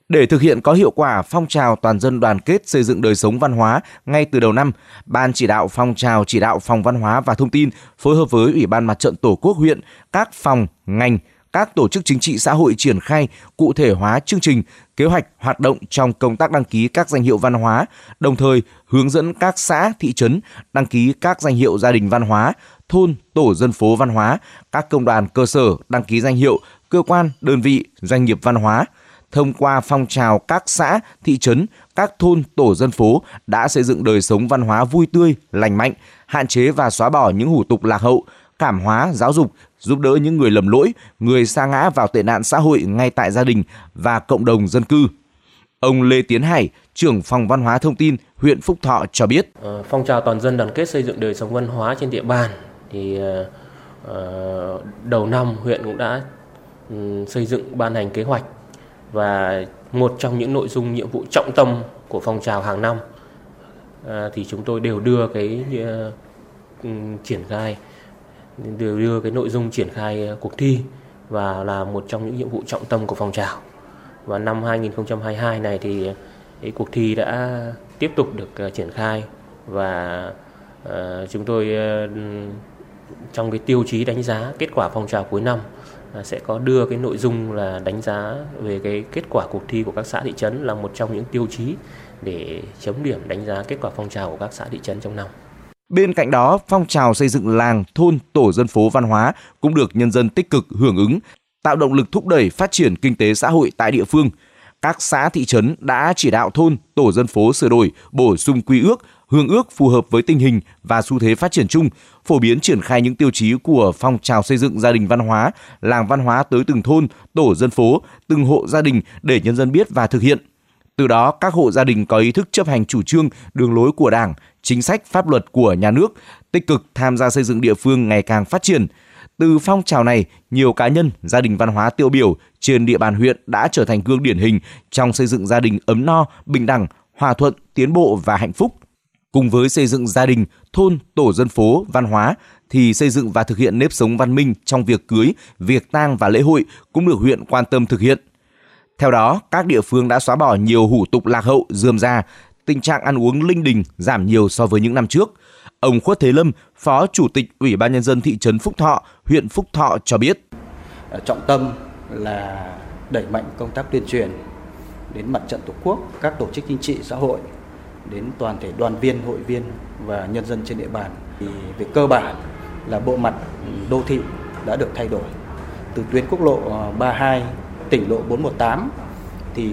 Để thực hiện có hiệu quả phong trào toàn dân đoàn kết xây dựng đời sống văn hóa ngay từ đầu năm, Ban chỉ đạo phong trào chỉ đạo phòng văn hóa và thông tin phối hợp với Ủy ban Mặt trận Tổ quốc huyện, các phòng, ngành, các tổ chức chính trị xã hội triển khai cụ thể hóa chương trình, kế hoạch hoạt động trong công tác đăng ký các danh hiệu văn hóa, đồng thời hướng dẫn các xã, thị trấn đăng ký các danh hiệu gia đình văn hóa, thôn, tổ dân phố văn hóa, các công đoàn cơ sở đăng ký danh hiệu, cơ quan, đơn vị, doanh nghiệp văn hóa. Thông qua phong trào các xã, thị trấn, các thôn, tổ dân phố đã xây dựng đời sống văn hóa vui tươi, lành mạnh, hạn chế và xóa bỏ những hủ tục lạc hậu, cảm hóa, giáo dục, giúp đỡ những người lầm lỗi, người sa ngã vào tệ nạn xã hội ngay tại gia đình và cộng đồng dân cư. Ông Lê Tiến Hải, trưởng phòng văn hóa thông tin huyện Phúc Thọ cho biết. Ờ, phong trào toàn dân đoàn kết xây dựng đời sống văn hóa trên địa bàn thì ờ, ờ, đầu năm huyện cũng đã ừ, xây dựng ban hành kế hoạch và một trong những nội dung nhiệm vụ trọng tâm của phong trào hàng năm thì chúng tôi đều đưa cái ừ, triển khai đều đưa cái nội dung triển khai ờ, cuộc thi và là một trong những nhiệm vụ trọng tâm của phong trào. Và năm 2022 này thì ờ, cái cuộc thi đã tiếp tục được ờ, triển khai và uh, chúng tôi uh, trong cái tiêu chí đánh giá kết quả phong trào cuối năm sẽ có đưa cái nội dung là đánh giá về cái kết quả cuộc thi của các xã thị trấn là một trong những tiêu chí để chấm điểm đánh giá kết quả phong trào của các xã thị trấn trong năm. Bên cạnh đó, phong trào xây dựng làng, thôn, tổ dân phố văn hóa cũng được nhân dân tích cực hưởng ứng, tạo động lực thúc đẩy phát triển kinh tế xã hội tại địa phương. Các xã thị trấn đã chỉ đạo thôn, tổ dân phố sửa đổi, bổ sung quy ước, hương ước phù hợp với tình hình và xu thế phát triển chung, phổ biến triển khai những tiêu chí của phong trào xây dựng gia đình văn hóa, làng văn hóa tới từng thôn, tổ dân phố, từng hộ gia đình để nhân dân biết và thực hiện. Từ đó, các hộ gia đình có ý thức chấp hành chủ trương, đường lối của Đảng, chính sách pháp luật của nhà nước, tích cực tham gia xây dựng địa phương ngày càng phát triển. Từ phong trào này, nhiều cá nhân, gia đình văn hóa tiêu biểu trên địa bàn huyện đã trở thành gương điển hình trong xây dựng gia đình ấm no, bình đẳng, hòa thuận, tiến bộ và hạnh phúc. Cùng với xây dựng gia đình, thôn, tổ dân phố, văn hóa, thì xây dựng và thực hiện nếp sống văn minh trong việc cưới, việc tang và lễ hội cũng được huyện quan tâm thực hiện. Theo đó, các địa phương đã xóa bỏ nhiều hủ tục lạc hậu, dườm ra, tình trạng ăn uống linh đình giảm nhiều so với những năm trước. Ông Khuất Thế Lâm, Phó Chủ tịch Ủy ban Nhân dân thị trấn Phúc Thọ, huyện Phúc Thọ cho biết. Ờ, trọng tâm là đẩy mạnh công tác tuyên truyền đến mặt trận Tổ quốc, các tổ chức chính trị xã hội, đến toàn thể đoàn viên, hội viên và nhân dân trên địa bàn. Thì về cơ bản là bộ mặt ừ, đô thị đã được thay đổi. Từ tuyến quốc lộ ờ, 32, tỉnh lộ 418 thì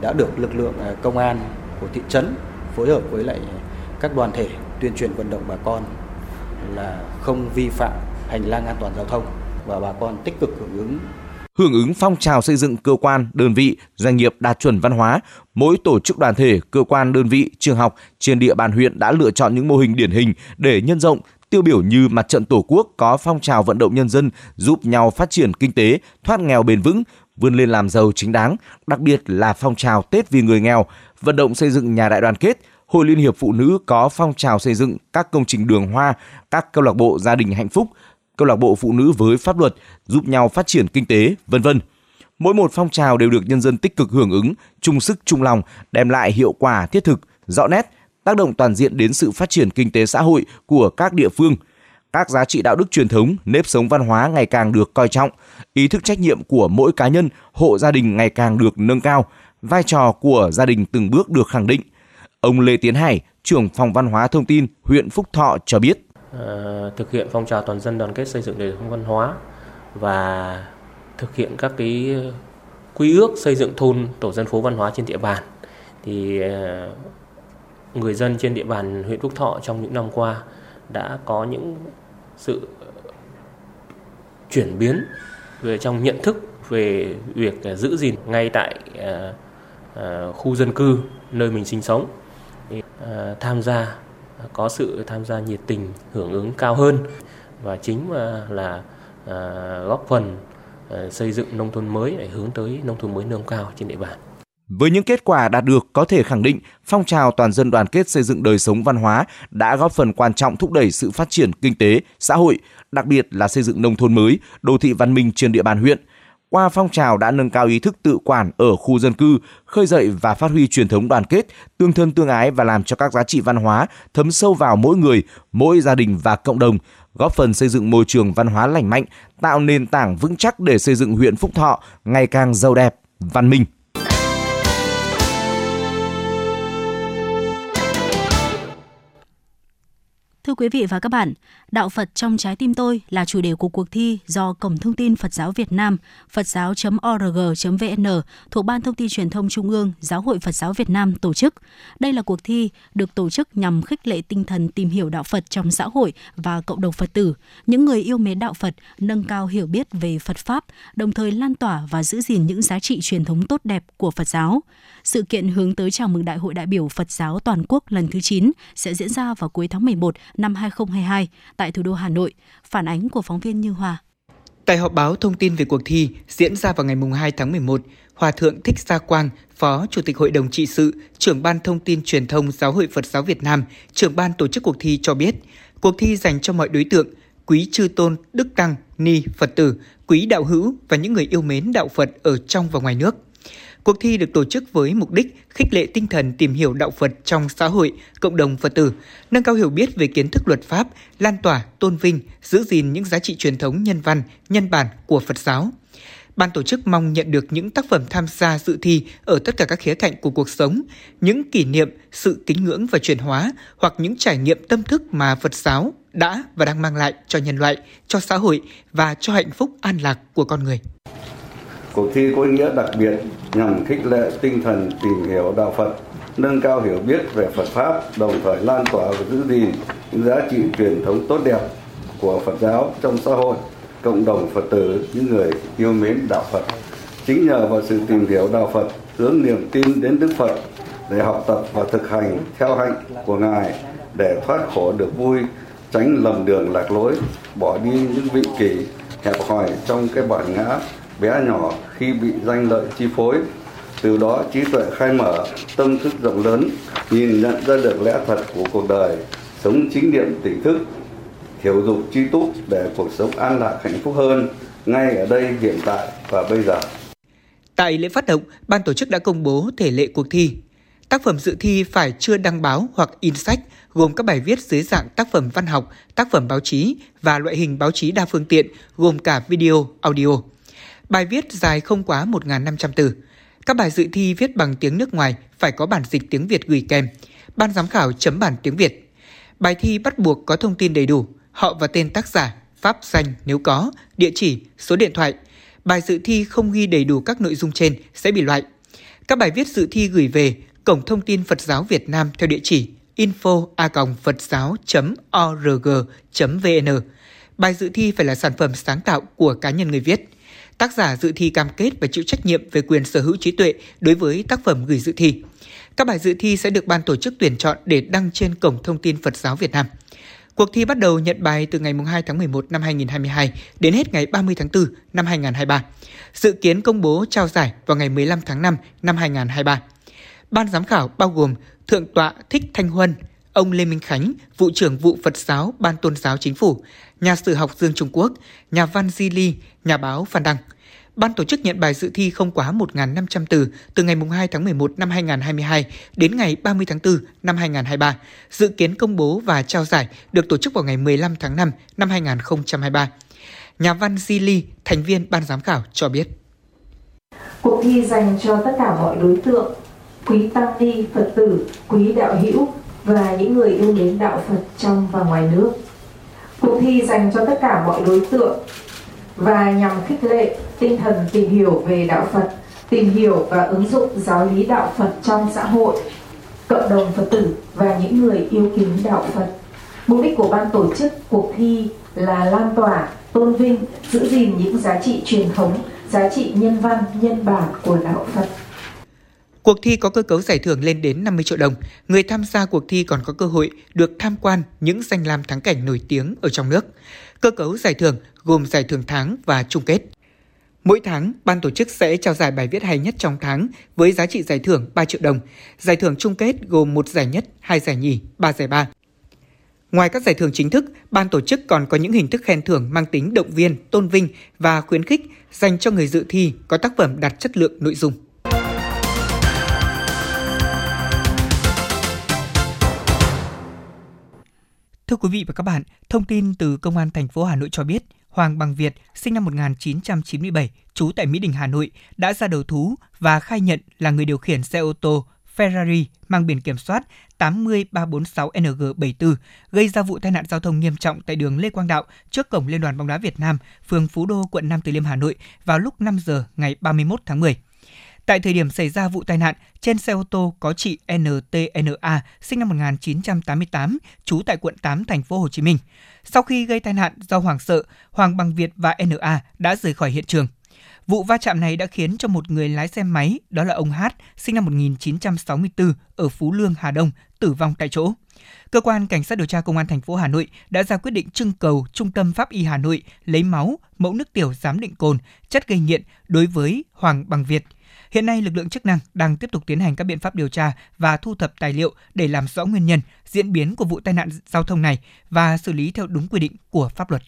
đã được lực lượng ờ, công an của thị trấn phối hợp với lại các đoàn thể tuyên truyền vận động bà con là không vi phạm hành lang an toàn giao thông và bà con tích cực hưởng ứng. Hưởng ứng phong trào xây dựng cơ quan, đơn vị, doanh nghiệp đạt chuẩn văn hóa, mỗi tổ chức đoàn thể, cơ quan, đơn vị, trường học trên địa bàn huyện đã lựa chọn những mô hình điển hình để nhân rộng, tiêu biểu như mặt trận Tổ quốc có phong trào vận động nhân dân giúp nhau phát triển kinh tế, thoát nghèo bền vững, vươn lên làm giàu chính đáng, đặc biệt là phong trào Tết vì người nghèo, vận động xây dựng nhà đại đoàn kết, Hội Liên hiệp Phụ nữ có phong trào xây dựng các công trình đường hoa, các câu lạc bộ gia đình hạnh phúc, câu lạc bộ phụ nữ với pháp luật giúp nhau phát triển kinh tế, vân vân. Mỗi một phong trào đều được nhân dân tích cực hưởng ứng, chung sức chung lòng, đem lại hiệu quả thiết thực, rõ nét, tác động toàn diện đến sự phát triển kinh tế xã hội của các địa phương. Các giá trị đạo đức truyền thống, nếp sống văn hóa ngày càng được coi trọng, ý thức trách nhiệm của mỗi cá nhân, hộ gia đình ngày càng được nâng cao, vai trò của gia đình từng bước được khẳng định. Ông Lê Tiến Hải, trưởng phòng văn hóa thông tin huyện Phúc Thọ cho biết. À, thực hiện phong trào toàn dân đoàn kết xây dựng đời sống văn hóa và thực hiện các cái quy ước xây dựng thôn tổ dân phố văn hóa trên địa bàn thì ờ, người dân trên địa bàn huyện Phúc Thọ trong những năm qua đã có những sự chuyển biến về trong nhận thức về việc giữ gìn ngay tại ờ, Ờ, khu dân cư nơi mình sinh sống à, tham gia ờ, có sự tham gia nhiệt tình hưởng ứng cao hơn và chính là à, góp phần à, xây dựng nông thôn mới để hướng tới nông thôn mới nâng cao trên địa bàn. Với những kết quả đạt được có thể khẳng định, phong trào toàn dân đoàn kết xây dựng đời sống văn hóa đã góp phần quan trọng thúc đẩy sự phát triển kinh tế, xã hội, đặc biệt là xây dựng nông thôn mới, đô thị văn minh trên địa bàn huyện. Qua phong trào đã nâng cao ý thức tự quản ở khu dân cư, khơi dậy và phát huy truyền thống đoàn kết, tương thân tương ái và làm cho các giá trị văn hóa thấm sâu vào mỗi người, mỗi gia đình và cộng đồng, góp phần xây dựng môi trường văn hóa lành mạnh, tạo nền tảng vững chắc để xây dựng huyện Phúc Thọ ngày càng giàu đẹp, văn minh. Thưa quý vị và các bạn, Đạo Phật trong trái tim tôi là chủ đề của cuộc thi do Cổng Thông tin Phật giáo Việt Nam, phật giáo.org.vn thuộc Ban Thông tin Truyền thông Trung ương, Giáo hội Phật giáo Việt Nam tổ chức. Đây là cuộc thi được tổ chức nhằm khích lệ tinh thần tìm hiểu đạo Phật trong xã hội và cộng đồng Phật tử, những người yêu mến đạo Phật, nâng cao hiểu biết về Phật Pháp, đồng thời lan tỏa và giữ gìn những giá trị truyền thống tốt đẹp của Phật giáo. Sự kiện hướng tới chào mừng Đại hội đại biểu Phật giáo toàn quốc lần thứ 9 sẽ diễn ra vào cuối tháng 11 năm 2022 tại thủ đô Hà Nội. Phản ánh của phóng viên Như Hòa. Tại họp báo thông tin về cuộc thi diễn ra vào ngày 2 tháng 11, Hòa Thượng Thích Gia Quang, Phó Chủ tịch Hội đồng trị sự, trưởng ban thông tin truyền thông Giáo hội Phật giáo Việt Nam, trưởng ban tổ chức cuộc thi cho biết, cuộc thi dành cho mọi đối tượng, quý chư tôn, đức tăng, ni, Phật tử, quý đạo hữu và những người yêu mến đạo Phật ở trong và ngoài nước. Cuộc thi được tổ chức với mục đích khích lệ tinh thần tìm hiểu đạo Phật trong xã hội, cộng đồng Phật tử, nâng cao hiểu biết về kiến thức luật pháp, lan tỏa, tôn vinh, giữ gìn những giá trị truyền thống nhân văn, nhân bản của Phật giáo. Ban tổ chức mong nhận được những tác phẩm tham gia dự thi ở tất cả các khía cạnh của cuộc sống, những kỷ niệm, sự kính ngưỡng và chuyển hóa hoặc những trải nghiệm tâm thức mà Phật giáo đã và đang mang lại cho nhân loại, cho xã hội và cho hạnh phúc an lạc của con người. Cuộc thi có ý nghĩa đặc biệt nhằm khích lệ tinh thần tìm hiểu đạo Phật, nâng cao hiểu biết về Phật Pháp, đồng thời lan tỏa và giữ gìn những giá trị truyền thống tốt đẹp của Phật giáo trong xã hội, cộng đồng Phật tử, những người yêu mến đạo Phật. Chính nhờ vào sự tìm hiểu đạo Phật, hướng niềm tin đến Đức Phật để học tập và thực hành theo hạnh của Ngài để thoát khổ được vui, tránh lầm đường lạc lối, bỏ đi những vị kỷ hẹp hòi trong cái bản ngã bé nhỏ khi bị danh lợi chi phối. Từ đó trí tuệ khai mở, tâm thức rộng lớn, nhìn nhận ra được lẽ thật của cuộc đời, sống chính niệm tỉnh thức, hiểu dục chi túc để cuộc sống an lạc hạnh phúc hơn ngay ở đây hiện tại và bây giờ. Tại lễ phát động, ban tổ chức đã công bố thể lệ cuộc thi. Tác phẩm dự thi phải chưa đăng báo hoặc in sách, gồm các bài viết dưới dạng tác phẩm văn học, tác phẩm báo chí và loại hình báo chí đa phương tiện, gồm cả video, audio. Bài viết dài không quá 1.500 từ. Các bài dự thi viết bằng tiếng nước ngoài phải có bản dịch tiếng Việt gửi kèm. Ban giám khảo chấm bản tiếng Việt. Bài thi bắt buộc có thông tin đầy đủ, họ và tên tác giả, pháp danh nếu có, địa chỉ, số điện thoại. Bài dự thi không ghi đầy đủ các nội dung trên sẽ bị loại. Các bài viết dự thi gửi về Cổng Thông tin Phật giáo Việt Nam theo địa chỉ info a phật giáo org vn Bài dự thi phải là sản phẩm sáng tạo của cá nhân người viết. Tác giả dự thi cam kết và chịu trách nhiệm về quyền sở hữu trí tuệ đối với tác phẩm gửi dự thi. Các bài dự thi sẽ được ban tổ chức tuyển chọn để đăng trên Cổng Thông tin Phật giáo Việt Nam. Cuộc thi bắt đầu nhận bài từ ngày 2 tháng 11 năm 2022 đến hết ngày 30 tháng 4 năm 2023. Dự kiến công bố trao giải vào ngày 15 tháng 5 năm 2023. Ban giám khảo bao gồm Thượng tọa Thích Thanh Huân, ông Lê Minh Khánh, vụ trưởng vụ Phật giáo Ban Tôn giáo Chính phủ, nhà sử học Dương Trung Quốc, nhà văn Di Ly, nhà báo Phan Đăng. Ban tổ chức nhận bài dự thi không quá 1.500 từ từ ngày 2 tháng 11 năm 2022 đến ngày 30 tháng 4 năm 2023. Dự kiến công bố và trao giải được tổ chức vào ngày 15 tháng 5 năm 2023. Nhà văn Di Ly, thành viên ban giám khảo cho biết. Cuộc thi dành cho tất cả mọi đối tượng, quý tăng ni, Phật tử, quý đạo hữu và những người yêu mến đạo Phật trong và ngoài nước. Cuộc thi dành cho tất cả mọi đối tượng và nhằm khích lệ tinh thần tìm hiểu về đạo Phật, tìm hiểu và ứng dụng giáo lý đạo Phật trong xã hội, cộng đồng Phật tử và những người yêu kính đạo Phật. Mục đích của ban tổ chức cuộc thi là lan tỏa, tôn vinh, giữ gìn những giá trị truyền thống, giá trị nhân văn, nhân bản của đạo Phật. Cuộc thi có cơ cấu giải thưởng lên đến 50 triệu đồng. Người tham gia cuộc thi còn có cơ hội được tham quan những danh lam thắng cảnh nổi tiếng ở trong nước. Cơ cấu giải thưởng gồm giải thưởng tháng và chung kết. Mỗi tháng, ban tổ chức sẽ trao giải bài viết hay nhất trong tháng với giá trị giải thưởng 3 triệu đồng. Giải thưởng chung kết gồm một giải nhất, hai giải nhì, ba giải ba. Ngoài các giải thưởng chính thức, ban tổ chức còn có những hình thức khen thưởng mang tính động viên, tôn vinh và khuyến khích dành cho người dự thi có tác phẩm đạt chất lượng nội dung. Thưa quý vị và các bạn, thông tin từ Công an thành phố Hà Nội cho biết, Hoàng Bằng Việt, sinh năm 1997, trú tại Mỹ Đình, Hà Nội, đã ra đầu thú và khai nhận là người điều khiển xe ô tô Ferrari mang biển kiểm soát 80346NG74 gây ra vụ tai nạn giao thông nghiêm trọng tại đường Lê Quang Đạo trước cổng Liên đoàn bóng đá Việt Nam, phường Phú Đô, quận Nam Từ Liêm, Hà Nội vào lúc 5 giờ ngày 31 tháng 10. Tại thời điểm xảy ra vụ tai nạn, trên xe ô tô có chị NTNA sinh năm 1988, trú tại quận 8 thành phố Hồ Chí Minh. Sau khi gây tai nạn do hoảng sợ, Hoàng Bằng Việt và NA đã rời khỏi hiện trường. Vụ va chạm này đã khiến cho một người lái xe máy, đó là ông Hát, sinh năm 1964 ở Phú Lương, Hà Đông, tử vong tại chỗ. Cơ quan Cảnh sát điều tra Công an thành phố Hà Nội đã ra quyết định trưng cầu Trung tâm Pháp y Hà Nội lấy máu, mẫu nước tiểu giám định cồn, chất gây nghiện đối với Hoàng Bằng Việt – Hiện nay, lực lượng chức năng đang tiếp tục tiến hành các biện pháp điều tra và thu thập tài liệu để làm rõ nguyên nhân, diễn biến của vụ tai nạn giao thông này và xử lý theo đúng quy định của pháp luật.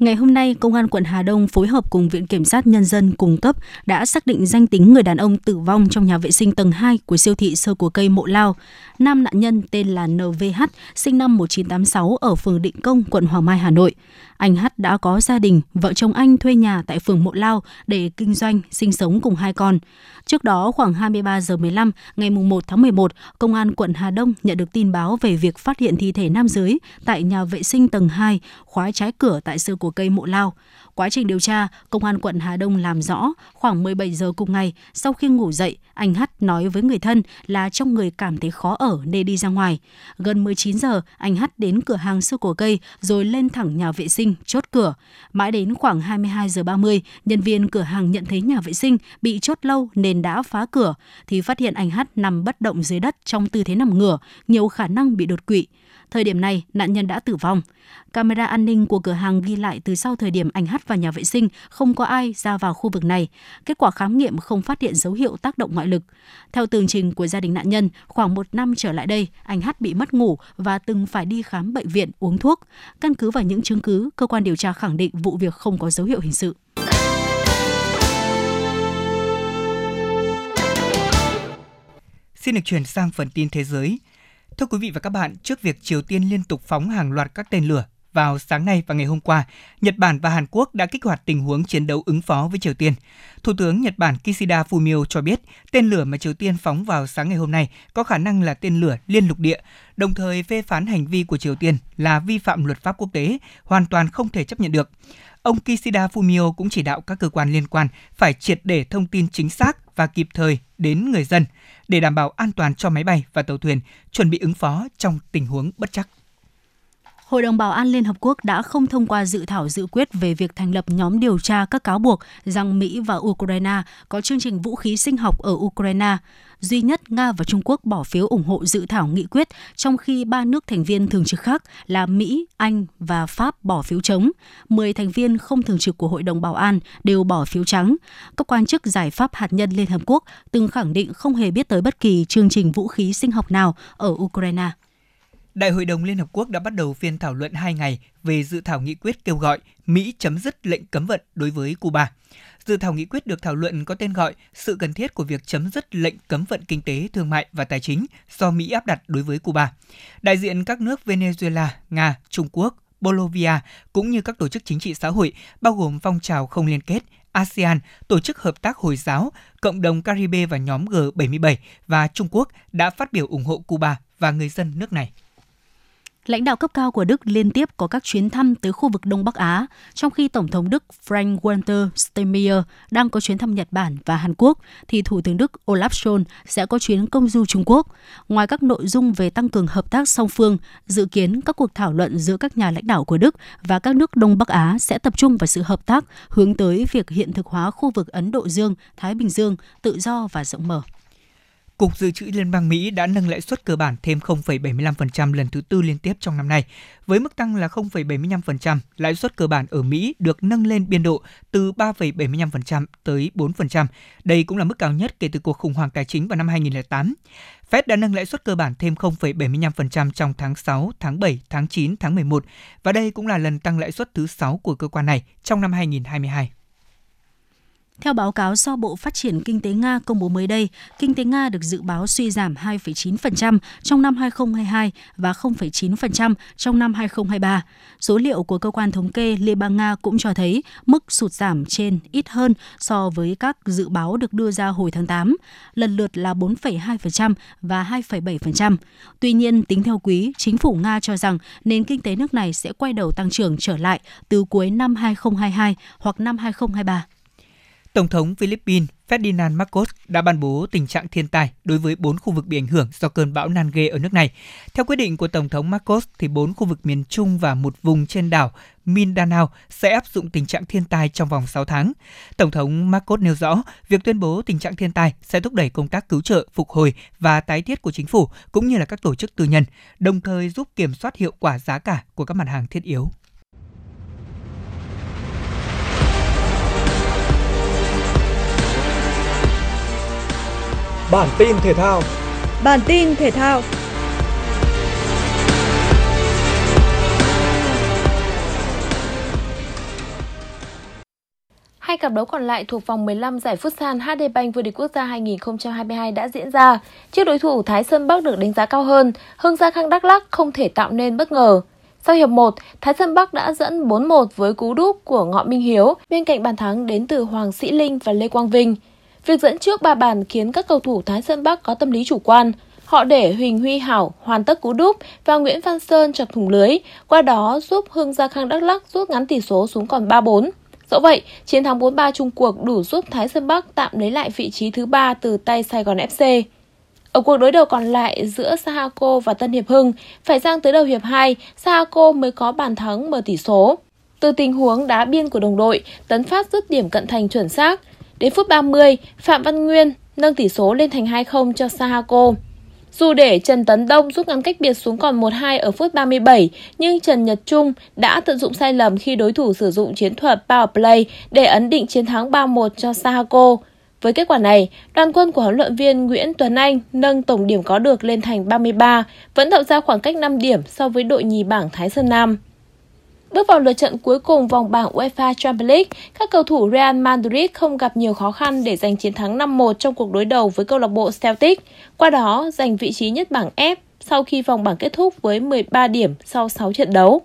Ngày hôm nay, Công an quận Hà Đông phối hợp cùng Viện Kiểm sát Nhân dân cung cấp đã xác định danh tính người đàn ông tử vong trong nhà vệ sinh tầng 2 của siêu thị sơ của cây Mộ Lao. Nam nạn nhân tên là NVH, sinh năm 1986 ở phường Định Công, quận Hoàng Mai, Hà Nội. Anh H đã có gia đình, vợ chồng anh thuê nhà tại phường Mộ Lao để kinh doanh, sinh sống cùng hai con. Trước đó, khoảng 23 giờ 15 ngày 1 tháng 11, Công an quận Hà Đông nhận được tin báo về việc phát hiện thi thể nam giới tại nhà vệ sinh tầng 2, khóa trái cửa tại sơ của cây Mộ Lao. Quá trình điều tra, Công an quận Hà Đông làm rõ khoảng 17 giờ cùng ngày, sau khi ngủ dậy, anh H nói với người thân là trong người cảm thấy khó ở nên đi ra ngoài. Gần 19 giờ, anh H đến cửa hàng sơ cổ cây rồi lên thẳng nhà vệ sinh, chốt cửa. Mãi đến khoảng 22 giờ 30, nhân viên cửa hàng nhận thấy nhà vệ sinh bị chốt lâu nên đã phá cửa, thì phát hiện anh H nằm bất động dưới đất trong tư thế nằm ngửa, nhiều khả năng bị đột quỵ. Thời điểm này, nạn nhân đã tử vong. Camera an ninh của cửa hàng ghi lại từ sau thời điểm anh hát vào nhà vệ sinh, không có ai ra vào khu vực này. Kết quả khám nghiệm không phát hiện dấu hiệu tác động ngoại lực. Theo tường trình của gia đình nạn nhân, khoảng một năm trở lại đây, anh hát bị mất ngủ và từng phải đi khám bệnh viện uống thuốc. Căn cứ vào những chứng cứ, cơ quan điều tra khẳng định vụ việc không có dấu hiệu hình sự. Xin được chuyển sang phần tin thế giới. Thưa quý vị và các bạn, trước việc Triều Tiên liên tục phóng hàng loạt các tên lửa vào sáng nay và ngày hôm qua, Nhật Bản và Hàn Quốc đã kích hoạt tình huống chiến đấu ứng phó với Triều Tiên. Thủ tướng Nhật Bản Kishida Fumio cho biết tên lửa mà Triều Tiên phóng vào sáng ngày hôm nay có khả năng là tên lửa liên lục địa, đồng thời phê phán hành vi của Triều Tiên là vi phạm luật pháp quốc tế, hoàn toàn không thể chấp nhận được. Ông Kishida Fumio cũng chỉ đạo các cơ quan liên quan phải triệt để thông tin chính xác và kịp thời đến người dân để đảm bảo an toàn cho máy bay và tàu thuyền, chuẩn bị ứng phó trong tình huống bất chắc. Hội đồng Bảo an Liên Hợp Quốc đã không thông qua dự thảo dự quyết về việc thành lập nhóm điều tra các cáo buộc rằng Mỹ và Ukraine có chương trình vũ khí sinh học ở Ukraine. Duy nhất Nga và Trung Quốc bỏ phiếu ủng hộ dự thảo nghị quyết, trong khi ba nước thành viên thường trực khác là Mỹ, Anh và Pháp bỏ phiếu chống. Mười thành viên không thường trực của Hội đồng Bảo an đều bỏ phiếu trắng. Các quan chức giải pháp hạt nhân Liên Hợp Quốc từng khẳng định không hề biết tới bất kỳ chương trình vũ khí sinh học nào ở Ukraine. Đại hội đồng Liên Hợp Quốc đã bắt đầu phiên thảo luận 2 ngày về dự thảo nghị quyết kêu gọi Mỹ chấm dứt lệnh cấm vận đối với Cuba. Dự thảo nghị quyết được thảo luận có tên gọi Sự cần thiết của việc chấm dứt lệnh cấm vận kinh tế, thương mại và tài chính do Mỹ áp đặt đối với Cuba. Đại diện các nước Venezuela, Nga, Trung Quốc, Bolivia cũng như các tổ chức chính trị xã hội bao gồm phong trào không liên kết, ASEAN, Tổ chức Hợp tác Hồi giáo, Cộng đồng Caribe và nhóm G77 và Trung Quốc đã phát biểu ủng hộ Cuba và người dân nước này. Lãnh đạo cấp cao của Đức liên tiếp có các chuyến thăm tới khu vực Đông Bắc Á, trong khi Tổng thống Đức Frank-Walter Steinmeier đang có chuyến thăm Nhật Bản và Hàn Quốc, thì Thủ tướng Đức Olaf Scholz sẽ có chuyến công du Trung Quốc. Ngoài các nội dung về tăng cường hợp tác song phương, dự kiến các cuộc thảo luận giữa các nhà lãnh đạo của Đức và các nước Đông Bắc Á sẽ tập trung vào sự hợp tác hướng tới việc hiện thực hóa khu vực Ấn Độ Dương, Thái Bình Dương tự do và rộng mở. Cục Dự trữ Liên bang Mỹ đã nâng lãi suất cơ bản thêm 0,75% lần thứ tư liên tiếp trong năm nay. Với mức tăng là 0,75%, lãi suất cơ bản ở Mỹ được nâng lên biên độ từ 3,75% tới 4%. Đây cũng là mức cao nhất kể từ cuộc khủng hoảng tài chính vào năm 2008. Fed đã nâng lãi suất cơ bản thêm 0,75% trong tháng 6, tháng 7, tháng 9, tháng 11 và đây cũng là lần tăng lãi suất thứ 6 của cơ quan này trong năm 2022. Theo báo cáo do Bộ Phát triển Kinh tế Nga công bố mới đây, kinh tế Nga được dự báo suy giảm 2,9% trong năm 2022 và 0,9% trong năm 2023. Số liệu của cơ quan thống kê Liên bang Nga cũng cho thấy mức sụt giảm trên ít hơn so với các dự báo được đưa ra hồi tháng 8, lần lượt là 4,2% và 2,7%. Tuy nhiên, tính theo quý, chính phủ Nga cho rằng nền kinh tế nước này sẽ quay đầu tăng trưởng trở lại từ cuối năm 2022 hoặc năm 2023. Tổng thống Philippines Ferdinand Marcos đã ban bố tình trạng thiên tai đối với bốn khu vực bị ảnh hưởng do cơn bão Nange ở nước này. Theo quyết định của Tổng thống Marcos, thì bốn khu vực miền Trung và một vùng trên đảo Mindanao sẽ áp dụng tình trạng thiên tai trong vòng 6 tháng. Tổng thống Marcos nêu rõ, việc tuyên bố tình trạng thiên tai sẽ thúc đẩy công tác cứu trợ, phục hồi và tái thiết của chính phủ cũng như là các tổ chức tư nhân, đồng thời giúp kiểm soát hiệu quả giá cả của các mặt hàng thiết yếu. Bản tin thể thao. Bản tin thể thao. Hai cặp đấu còn lại thuộc vòng 15 giải Futsal HD Bank vô địch quốc gia 2022 đã diễn ra. Trước đối thủ Thái Sơn Bắc được đánh giá cao hơn, Hưng Gia Khang Đắk Lắk không thể tạo nên bất ngờ. Sau hiệp 1, Thái Sơn Bắc đã dẫn 4-1 với cú đúp của Ngọ Minh Hiếu bên cạnh bàn thắng đến từ Hoàng Sĩ Linh và Lê Quang Vinh. Việc dẫn trước ba bàn khiến các cầu thủ Thái Sơn Bắc có tâm lý chủ quan. Họ để Huỳnh Huy Hảo hoàn tất cú đúp và Nguyễn Văn Sơn chọc thủng lưới, qua đó giúp Hưng Gia Khang Đắk Lắk rút ngắn tỷ số xuống còn 3-4. Dẫu vậy, chiến thắng 4-3 chung cuộc đủ giúp Thái Sơn Bắc tạm lấy lại vị trí thứ ba từ tay Sài Gòn FC. Ở cuộc đối đầu còn lại giữa Sahako và Tân Hiệp Hưng, phải sang tới đầu hiệp 2, Sahako mới có bàn thắng mở tỷ số. Từ tình huống đá biên của đồng đội, Tấn Phát dứt điểm cận thành chuẩn xác. Đến phút 30, Phạm Văn Nguyên nâng tỷ số lên thành 2-0 cho Sahako. Dù để Trần Tấn Đông rút ngắn cách biệt xuống còn 1-2 ở phút 37, nhưng Trần Nhật Trung đã tận dụng sai lầm khi đối thủ sử dụng chiến thuật power play để ấn định chiến thắng 3-1 cho Sahako. Với kết quả này, đoàn quân của huấn luyện viên Nguyễn Tuấn Anh nâng tổng điểm có được lên thành 33, vẫn tạo ra khoảng cách 5 điểm so với đội nhì bảng Thái Sơn Nam. Bước vào lượt trận cuối cùng vòng bảng UEFA Champions League, các cầu thủ Real Madrid không gặp nhiều khó khăn để giành chiến thắng 5-1 trong cuộc đối đầu với câu lạc bộ Celtic, qua đó giành vị trí nhất bảng F sau khi vòng bảng kết thúc với 13 điểm sau 6 trận đấu.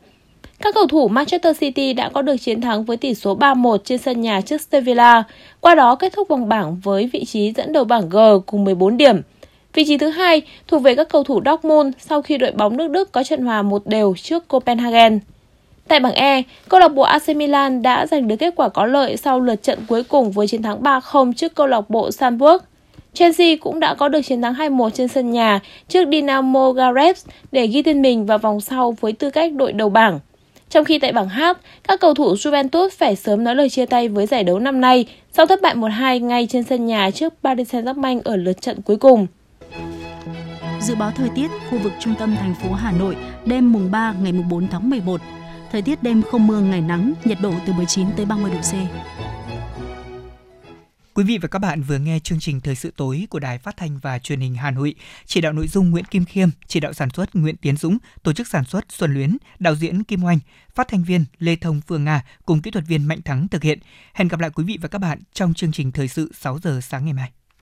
Các cầu thủ Manchester City đã có được chiến thắng với tỷ số 3-1 trên sân nhà trước Sevilla, qua đó kết thúc vòng bảng với vị trí dẫn đầu bảng G cùng 14 điểm. Vị trí thứ hai thuộc về các cầu thủ Dortmund sau khi đội bóng nước Đức có trận hòa một đều trước Copenhagen. Tại bảng E, câu lạc bộ AC Milan đã giành được kết quả có lợi sau lượt trận cuối cùng với chiến thắng 3-0 trước câu lạc bộ Sanburg. Chelsea cũng đã có được chiến thắng 2-1 trên sân nhà trước Dinamo Zagreb để ghi tên mình vào vòng sau với tư cách đội đầu bảng. Trong khi tại bảng H, các cầu thủ Juventus phải sớm nói lời chia tay với giải đấu năm nay sau thất bại 1-2 ngay trên sân nhà trước Paris Saint-Germain ở lượt trận cuối cùng. Dự báo thời tiết khu vực trung tâm thành phố Hà Nội đêm mùng 3 ngày mùng 4 tháng 11. Thời tiết đêm không mưa ngày nắng, nhiệt độ từ 19 tới 30 độ C. Quý vị và các bạn vừa nghe chương trình Thời sự tối của Đài Phát thanh và Truyền hình Hà Nội. Chỉ đạo nội dung Nguyễn Kim Khiêm, chỉ đạo sản xuất Nguyễn Tiến Dũng, tổ chức sản xuất Xuân Luyến, đạo diễn Kim Oanh, phát thanh viên Lê Thông Phương Nga cùng kỹ thuật viên Mạnh Thắng thực hiện. Hẹn gặp lại quý vị và các bạn trong chương trình Thời sự 6 giờ sáng ngày mai.